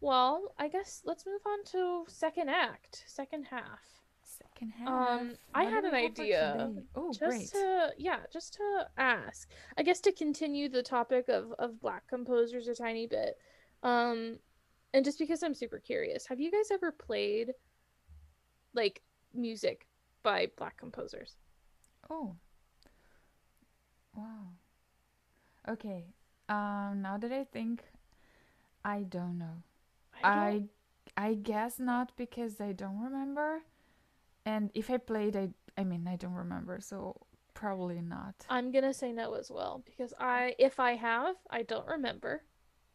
well, I guess let's move on to second act, second half. Second half. Um, I what do had an idea. Oh, just great. to yeah, just to ask. I guess to continue the topic of of black composers a tiny bit. Um, and just because I'm super curious, have you guys ever played like music by black composers? Oh. Wow. Okay. Um, now that I think, I don't know. I don't- I guess not because I don't remember. And if I played, I I mean I don't remember, so probably not. I'm gonna say no as well because I, if I have, I don't remember,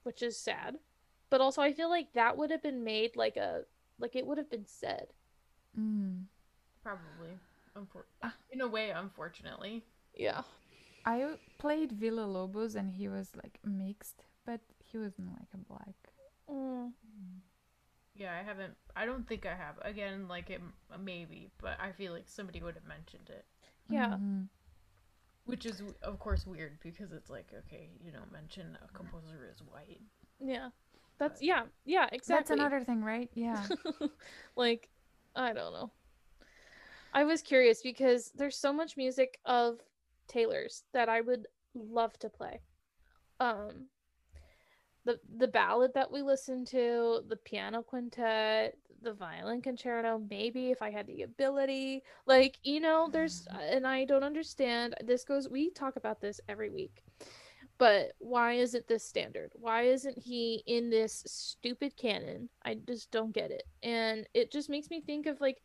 which is sad. But also, I feel like that would have been made like a, like it would have been said. Mm. Probably. Unfor- Ah. in a way, unfortunately. Yeah. I played Villa Lobos and he was like mixed, but he wasn't like a black. Mm. Yeah, I haven't. I don't think I have. Again, like it maybe, but I feel like somebody would have mentioned it, Yeah. Mhm. which is of course weird because it's like okay, you don't mention a composer is white. Yeah. That's But- yeah. Yeah. Exactly. That's another thing, right? Yeah. like i don't know i was curious because there's so much music of taylor's that i would love to play. Um the the ballad that we listened to the piano quintet the violin concerto maybe if i had the ability. Like you know there's and i don't understand this goes we talk about this every week but why isn't this standard? Why isn't he in this stupid canon? I just don't get it. And it just makes me think of like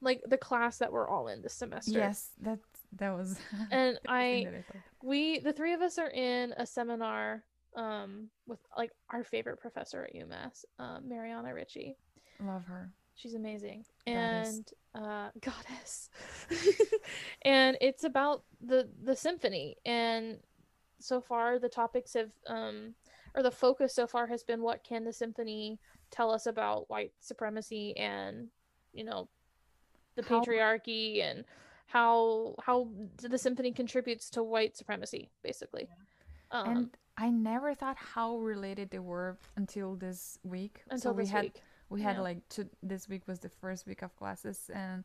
like the class that we're all in this semester yes, that that was. and i we the three of us are in a seminar um with like our favorite professor at umass uh, mariana ritchie love her. She's amazing. Goddess. And uh goddess. and it's about the the symphony and so far the topics have um or the focus so far has been what can the symphony tell us about white supremacy and you know the How- patriarchy and how how the symphony contributes to white supremacy basically. Um and I never thought how related they were until this week. until so we this had week. we had Yeah. like two, this week was the first week of classes and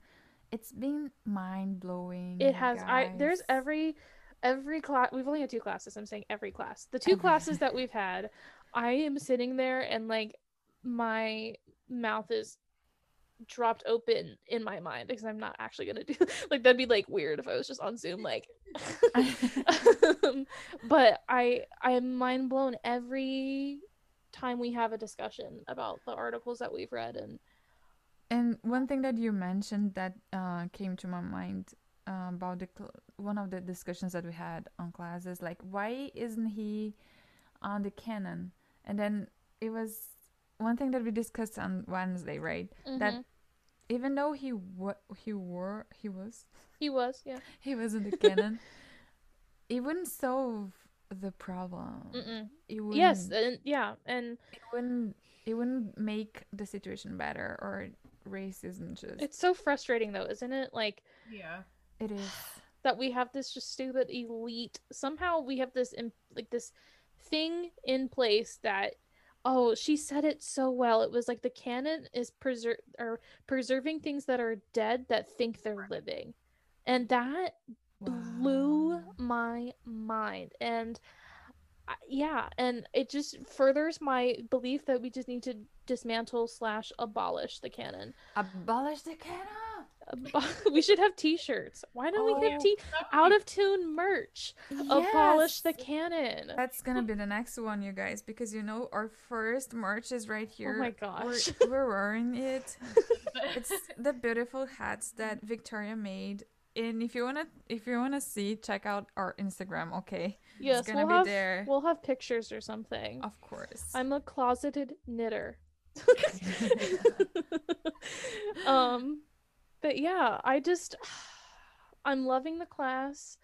it's been mind blowing. It has I there's every every class we've only had two classes. I'm saying every class. The two Every- classes that we've had, I am sitting there and like my mouth is dropped open in my mind because I'm not actually gonna do like that'd be like weird if I was just on Zoom like um, but I I'm mind blown every time we have a discussion about the articles that we've read and And one thing that you mentioned that uh, came to my mind uh, about the cl- one of the discussions that we had on classes, like why isn't he on the canon? And then it was one thing that we discussed on Wednesday, right? That Mhm. even though he wa- he were he was he was yeah he was in the canon, it wouldn't solve the problem. Mm-mm. It wouldn't, Yes, and yeah, and it wouldn't. It wouldn't make the situation better or racism just. it's so frustrating though, isn't it? Like Yeah. it is. that we have this just stupid elite. Somehow we have this in, like this thing in place that oh, she said it so well. It was like the canon is preser- or preserving things that are dead that think they're living. And that blew Wow. my mind and yeah and it just furthers my belief that we just need to dismantle slash abolish the canon Abolish the canon. We should have t-shirts why don't we Oh, have t out of tune merch abolish the Yes. canon That's gonna be the next one, you guys, because you know our first merch is right here. oh my gosh We're, we're wearing it. It's the beautiful hats that Victoria made. And if you wanna, if you wanna see, check out our Instagram. Okay, yes gonna we'll be have there. we'll have pictures or something of course. i'm a closeted knitter um but yeah i just i'm loving the class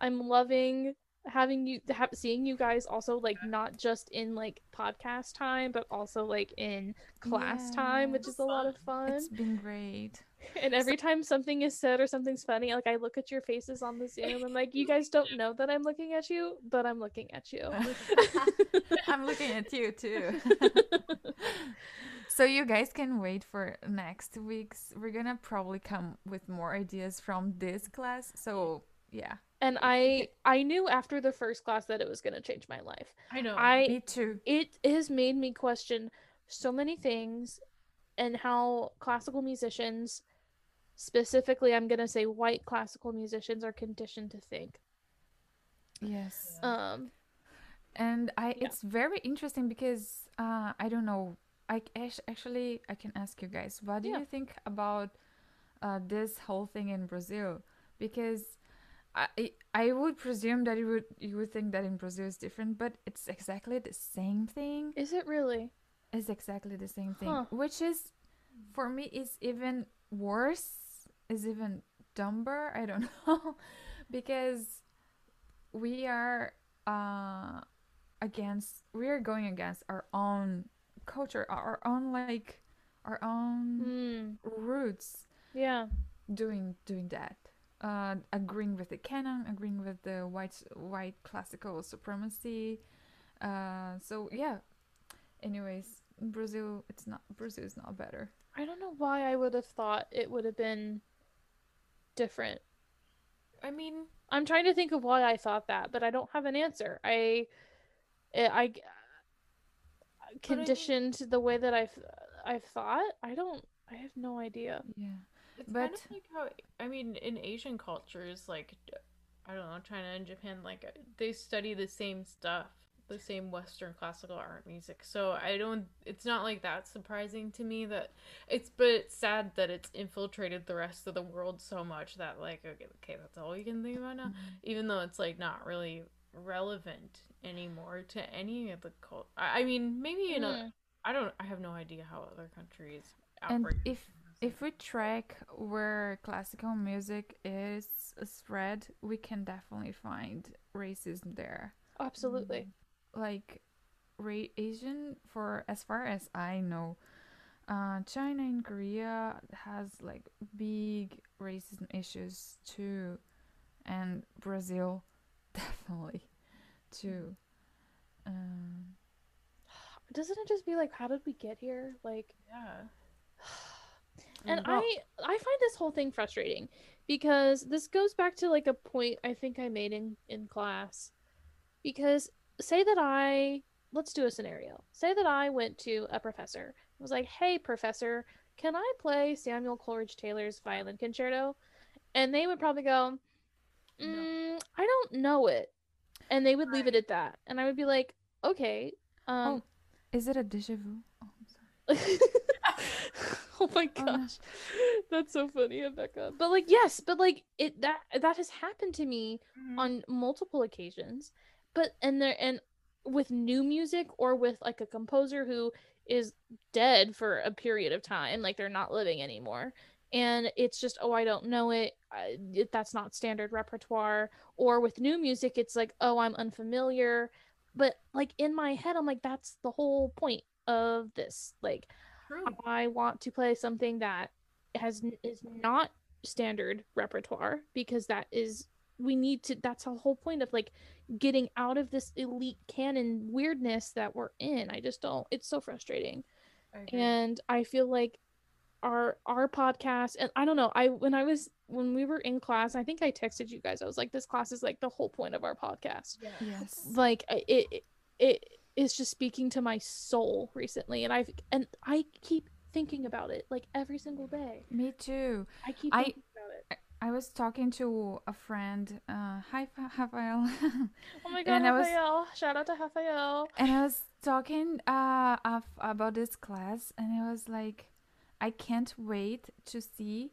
i'm loving having you have seeing you guys also like not just in like podcast time but also like in class time which is a lot of fun It's been great. and every time something is said or something's funny like i look at your faces on the zoom and like you guys don't know that i'm looking at you but i'm looking at you I'm looking at you too. So you guys can wait for next week's. We're gonna probably come with more ideas from this class. So yeah, and i i knew after the first class that it was going to change my life I know. i me too. it has made me question so many things and how classical musicians specifically i'm going to say white classical musicians are conditioned to think Yes. um and I Yeah. it's very interesting because uh I don't know. I actually I can ask you guys. What do Yeah. you think about uh this whole thing in Brazil? Because I I- would presume that you would you would think that in Brazil is different, but it's exactly the same thing. is it really It's exactly the same thing, Huh. which is for me is even worse. Is even dumber. I don't know because we are uh against we are going against our own culture our own like our own Hmm. roots yeah. doing doing that. Uh agreeing with the canon agreeing with the white white classical supremacy. Uh so yeah. Anyways brazil it's not brazil is not better. I don't know why i would have thought it would have been different. I mean, i'm trying to think of why i thought that but i don't have an answer. I i, I conditioned the way that i've i've thought i don't i have no idea yeah it's kind But- of like how I mean, in Asian cultures, like I don't know, China and Japan, like they study the same stuff, the same Western classical art music. So I don't. It's not like that surprising to me that it's. But it's sad that it's infiltrated the rest of the world so much that like okay, okay that's all you can think about now. Mm-hmm. Even though it's like not really relevant anymore to any of the cult. I, I mean, maybe in Hmm. a. I don't. I have no idea how other countries. and operate. if if we track where classical music is spread we can definitely find racism there absolutely like ra- asian for as far as i know uh china and korea has like big racism issues too and brazil definitely. Too um doesn't it just be like how did we get here? Like yeah. and Well- i i find this whole thing frustrating because this goes back to like a point i think i made in in class. Because say that i let's do a scenario. Say that i went to a professor. And was like hey professor can i play samuel coleridge taylor's violin concerto? And they would probably go. Mm, i don't know it. And they would leave it at that. And i would be like okay um is it a deja vu? Oh, I'm sorry. oh my Oh, no. gosh. That's so funny rebecca. But like yes but like it that that has happened to me Mhm. on multiple occasions. But and there and with new music or with like a composer who is dead for a period of time like they're not living anymore and it's just oh i don't know it I, that's not standard repertoire. Or with new music it's like oh i'm unfamiliar. But like in my head i'm like that's the whole point of this like True. i want to play something that has is not standard repertoire because that is we need to that's the whole point of like getting out of this elite canon weirdness that we're in. I just don't it's so frustrating. And i feel like our our podcast and i don't know i when i was when we were in class i think i texted you guys i was like this class is like the whole point of our podcast Yeah. Yes. like it it, it is just speaking to my soul recently and i've and i keep thinking about it like every single day Me too. i keep I- about it I was talking to a friend. Uh, hi, Fa- Rafael. oh my god And I was- Rafael. shout out to Rafael. and I was talking uh of, about this class, and I was like, I can't wait to see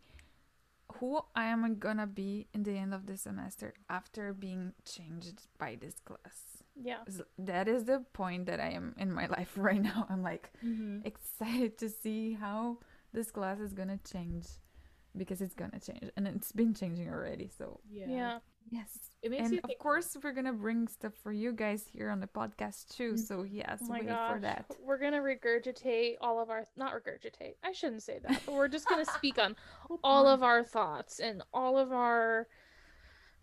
who I am gonna be in the end of the semester after being changed by this class. yeah That is the point that I am in my life right now. I'm like Mm-hmm. excited to see how this class is gonna change because it's gonna change and it's been changing already. So Yeah. yeah yes, It makes and you of think- course we're gonna bring stuff for you guys here on the podcast too. Mm. So yes, Oh wait gosh. for that. We're gonna regurgitate all of our not regurgitate. I shouldn't say that, but we're just gonna speak on all of our thoughts and all of our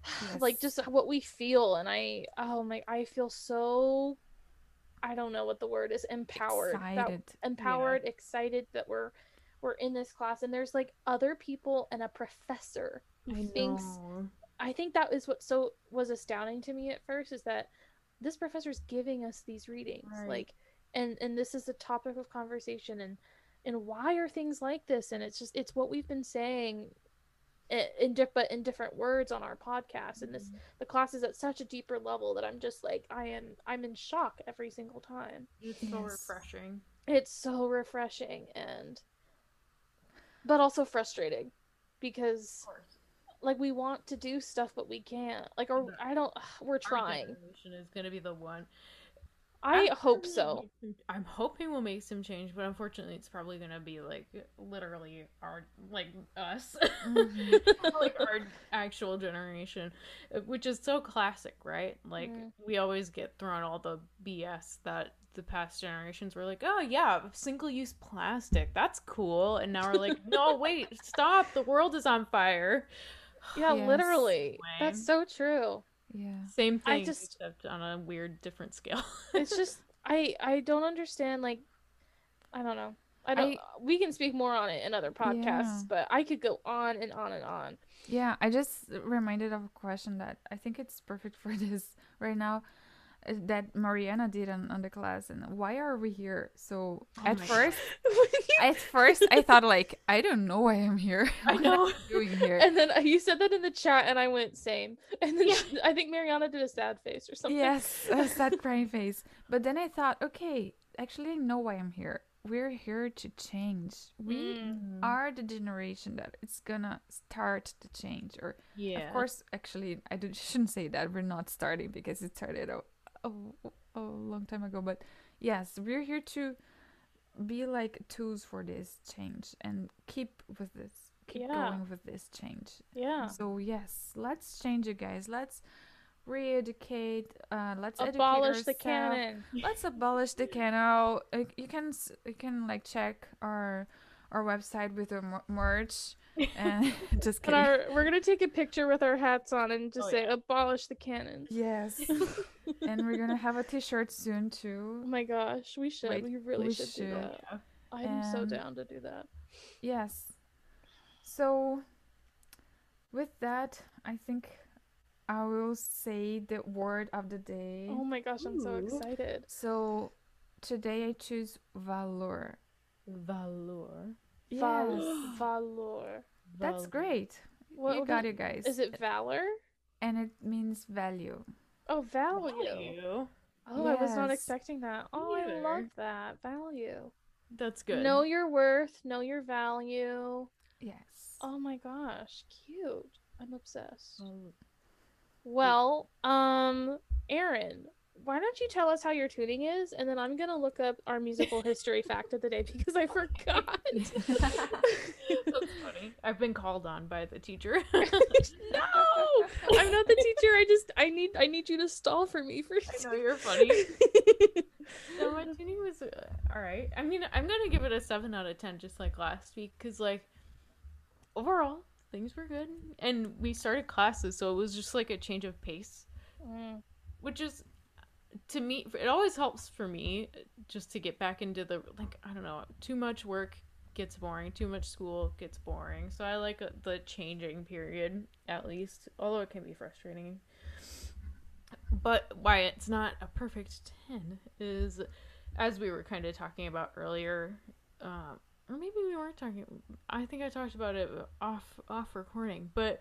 like just what we feel and I oh my I feel so I don't know what the word is empowered. that- excited. empowered, excited that we're we're in this class and there's like other people and a professor who I thinks know. I think that is what so was astounding to me at first is that this professor is giving us these readings Right. like and and this is a topic of conversation and and why are things like this and it's just it's what we've been saying in diff- but in different words on our podcast and this mm-hmm. the class is at such a deeper level that I'm just like I am I'm in shock every single time It's so Yes. refreshing. it's so refreshing and but also frustrating because Of course. Like we want to do stuff but we can't like or i don't we're Our trying generation is gonna be the one. i I'm hope so some- I'm hoping we'll make some change, but unfortunately, it's probably gonna be like literally our like us, Mhm. like our actual generation, uh, which is so classic, right? Like Mm. we always get thrown all the BS that the past generations were like, oh yeah, single-use plastic, that's cool, and now we're like, no, wait, stop, the world is on fire. Yeah Yes. literally that's so true Yeah. Same thing I thing, just- except on a weird, different scale. it's just i i don't understand like i don't know i don't we can speak more on it in other podcasts Yeah. but i could go on and on and on Yeah, I just reminded of a question that I think it's perfect for this right now that Mariana did on, on the class and why are we here? So Oh at first at first I thought like I don't know why I'm here. I What know. am I doing here? and then uh, you said that in the chat and i went same and then Yeah. she- i think mariana did a sad face or something yes, a sad crying face. But then I thought, okay, actually I know why I'm here. We're here to change. We Mm. are the generation that it's gonna start to change or yeah. Of course, actually, I do, shouldn't say that. We're not starting because it started a, a, a long time ago. But yes, we're here to be like tools for this change and keep with this, keep Yeah. going with this change. yeah So yes, let's change it, guys. Let's re-educate. Uh, let's educate abolish the canon Let's abolish the canon. You can you can like check our our website with mer- merch and just kidding. our, we're gonna take a picture with our hats on and just Oh, say yeah. abolish the canon. Yes. and we're gonna have a t-shirt soon too. Oh my gosh, we should. Wait, we really we should, do that. Yeah. I'm so Um, down to do that. Yes. So with that, I think I will say the word of the day. Oh my gosh, I'm so excited. So today I choose valor. Valor. Val- Yes. valor. That's great. What you got is- it, guys. Is it valor? And it means value. Oh, value. Value. Oh, I was not expecting that. Oh, I love that. Value. That's good. Know your worth, know your value. Yes. Oh my gosh, cute. I'm obsessed. Val- Well, um, Aaron, why don't you tell us how your tuning is, and then I'm gonna look up our musical history fact of the day because I forgot. That's funny. I've been called on by the teacher. no, I'm not the teacher. I just I need I need you to stall for me for. Sure. I know you're funny. no, my tuning was uh, all right. I mean, I'm gonna give it a seven out of ten, just like last week, because like overall things were good, and we started classes, so it was just like a change of pace, Mm. which is to me it always helps for me just to get back into the like I don't know too much work gets boring too much school gets boring. So I like uh, the changing period at least although it can be frustrating. But why it's not a perfect 10 is as we were kind of talking about earlier um, or maybe we weren't talking i think i talked about it off off recording but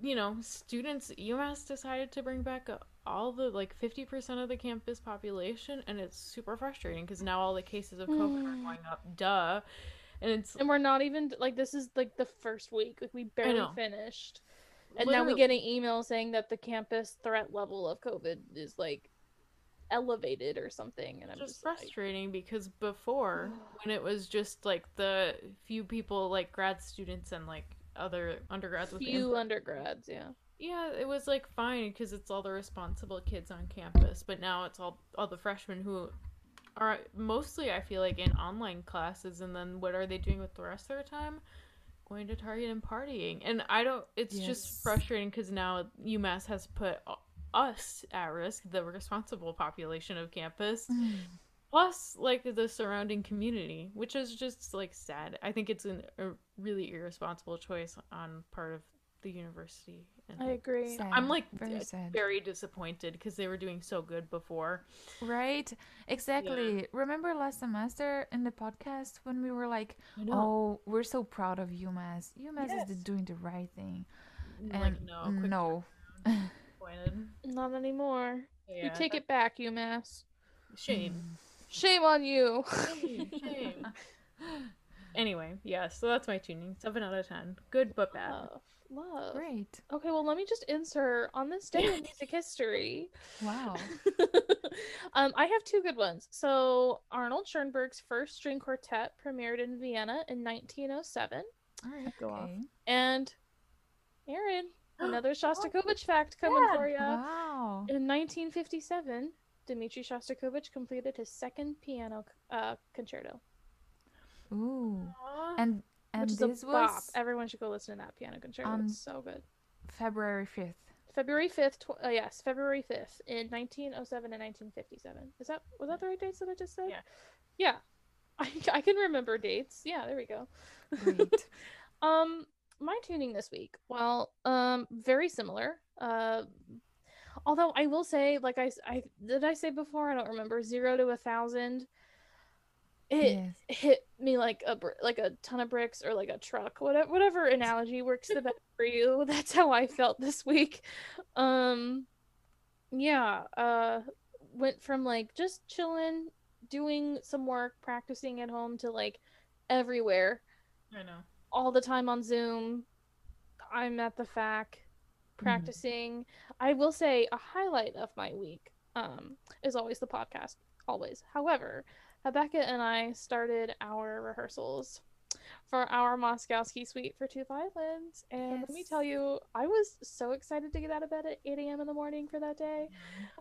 you know students umass decided to bring back uh, all the like 50% of the campus population and it's super frustrating because now all the cases of covid are Hmm. going up duh and it's And we're not even like this is like the first week. Like we barely finished. And now we get an email saying that the campus threat level of COVID is like elevated or something. And I'm just just like, frustrating because before when it was just like the few people like grad students and like other undergrads with few undergrads, yeah. Yeah it was like fine because it's all the responsible kids on campus but now it's all all the freshmen who are mostly i feel like in online classes and then what are they doing with the rest of their time going to target and partying and i don't it's Yes. just frustrating because now umass has put us at risk the responsible population of campus Mm. plus like the surrounding community which is just like sad i think it's an, a really irresponsible choice on part of the university and I agree. Sad. i'm like very d- sad. very disappointed because they were doing so good before Right? Exactly. Remember last semester in the podcast when we were like, "Oh, we're so proud of UMass. UMass is the, Yes. doing the right thing." And like And no quick no. Not anymore. we Yeah, take that- it back, UMass. shame Shame on you. shame, shame. anyway yeah so that's my tuning seven out of ten good but bad Love. Love. Great. Okay, well, let me just insert on this day in music history. Wow. um, I have two good ones. So, Arnold Schoenberg's first string quartet premiered in Vienna in 1907. All right. Go off. And, Aaron, another Shostakovich fact coming Yeah. for you. Wow. In 1957, Dmitri Shostakovich completed his second piano uh, concerto, Ooh. Aw. And and which is this a bop. was Everyone should go listen to that piano concerto. Um, it's so good. February 5th. February 5th, tw- uh, yes, February 5th in 1907 and 1957. Is that was that the right dates that I just said? Yeah. Yeah. I, I can remember dates. Yeah, there we go. Great. Um my tuning this week. Well, um very similar. Uh although I will say like I, I did I say before I don't remember 0 to a 1000 it yes. hit me like a like a ton of bricks or like a truck whatever whatever analogy works the best for you. That's how i felt this week. Um yeah uh went from like just chilling doing some work practicing at home to like everywhere. I know. All the time on zoom. I'm at the fac practicing. I will say a highlight of my week um is always the podcast always. However Rebecca and I started our rehearsals for our Moszkowski suite for Two Violins. And let me tell you, I was so excited to get out of bed at 8 a.m. in the morning for that day.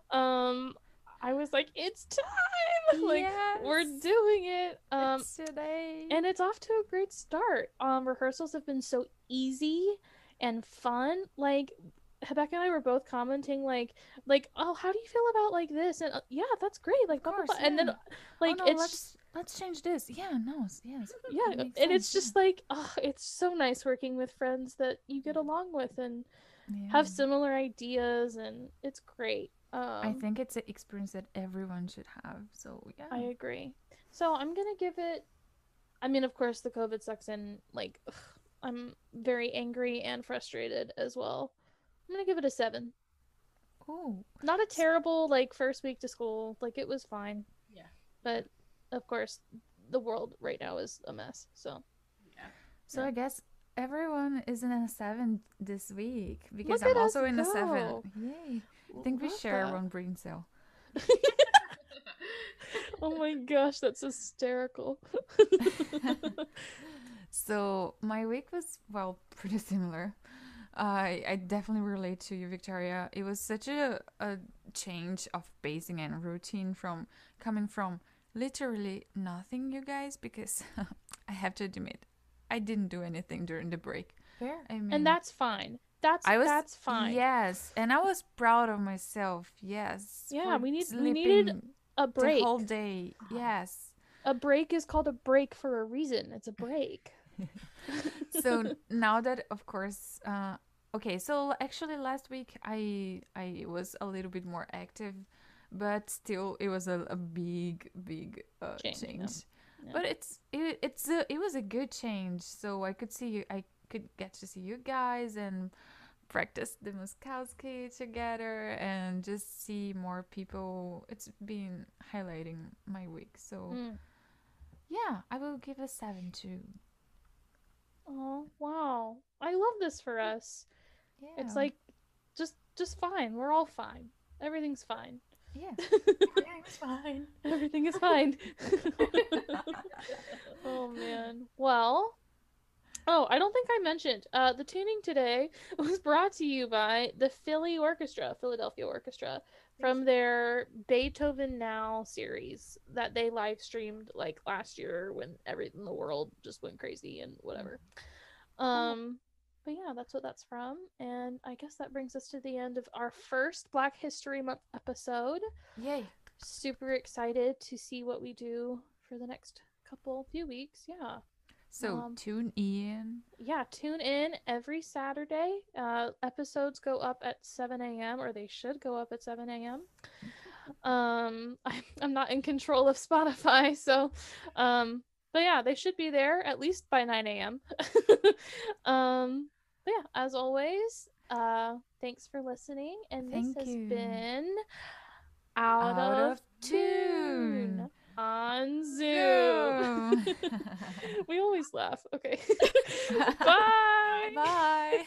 Um, I was like, it's time! like, we're doing it. Um, It's today. and it's off to a great start. Um, rehearsals have been so easy and fun. Like Rebecca and I were both commenting, like, like, oh, how do you feel about like this? And uh, yeah, that's great. Like, blah, blah, course, blah. and then like oh, no, it's let's let's change this. Yeah, no, yes. yeah, it and it's sense, just like, oh, it's so nice working with friends that you get along with and yeah. have similar ideas, and it's great. Um, I think it's an experience that everyone should have. So yeah. I agree. So I'm gonna give it. I mean, of course, the COVID sucks, and like, ugh, I'm very angry and frustrated as well. I'm gonna give it a seven. oh, Not a terrible like first week to school. Like it was fine. Yeah. But of course, the world right now is a mess. So Yeah. so Yeah. I guess everyone is in a seven this week because Look I'm also in a seven. go. Yay! I think we Love share that. one brain cell. oh my gosh, that's hysterical. so my week was well pretty similar. I I definitely relate to you, Victoria. It was such a a change of pacing and routine from coming from literally nothing, you guys, because I have to admit, I didn't do anything during the break. Fair. I mean, and that's fine. That's I was that's fine. Yes, and I was proud of myself. Yes. Yeah, we need- we needed A break. the whole day. Ah. Yes. A break is called a break for a reason. It's a break. So now that of course uh okay so actually last week i i was a little bit more active but still it was a, a big big uh, Change, change, but it's it, it's a, it was a good change. So i could see you i could get to see you guys and practice the Moszkowski together and just see more people. It's been highlighting my week. So Mm. yeah i will give a seven too Oh wow! I love this for us. yeah It's like just just fine. We're all fine. Everything's fine. yeah Everything's fine. Everything is fine. oh man. Well, oh, I don't think I mentioned. Uh, the tuning today was brought to you by the Philly Orchestra, Philadelphia Orchestra, from their Beethoven Now series that they live streamed like last year when everything in the world just went crazy and whatever. Um. But yeah, that's what that's from. And I guess that brings us to the end of our first Black History Month episode Yay. super excited to see what we do for the next couple few weeks. Yeah. So Um, tune in. Yeah, tune in every Saturday. Uh episodes go up at 7 a.m. or they should go up at 7 a.m. Um I'm, I'm not in control of Spotify, so um but yeah, they should be there at least by 9 a.m. um but yeah, as always, uh thanks for listening and this has you. been out, Out of, of tune Tune on Zoom. We always laugh. Okay. Bye. Bye.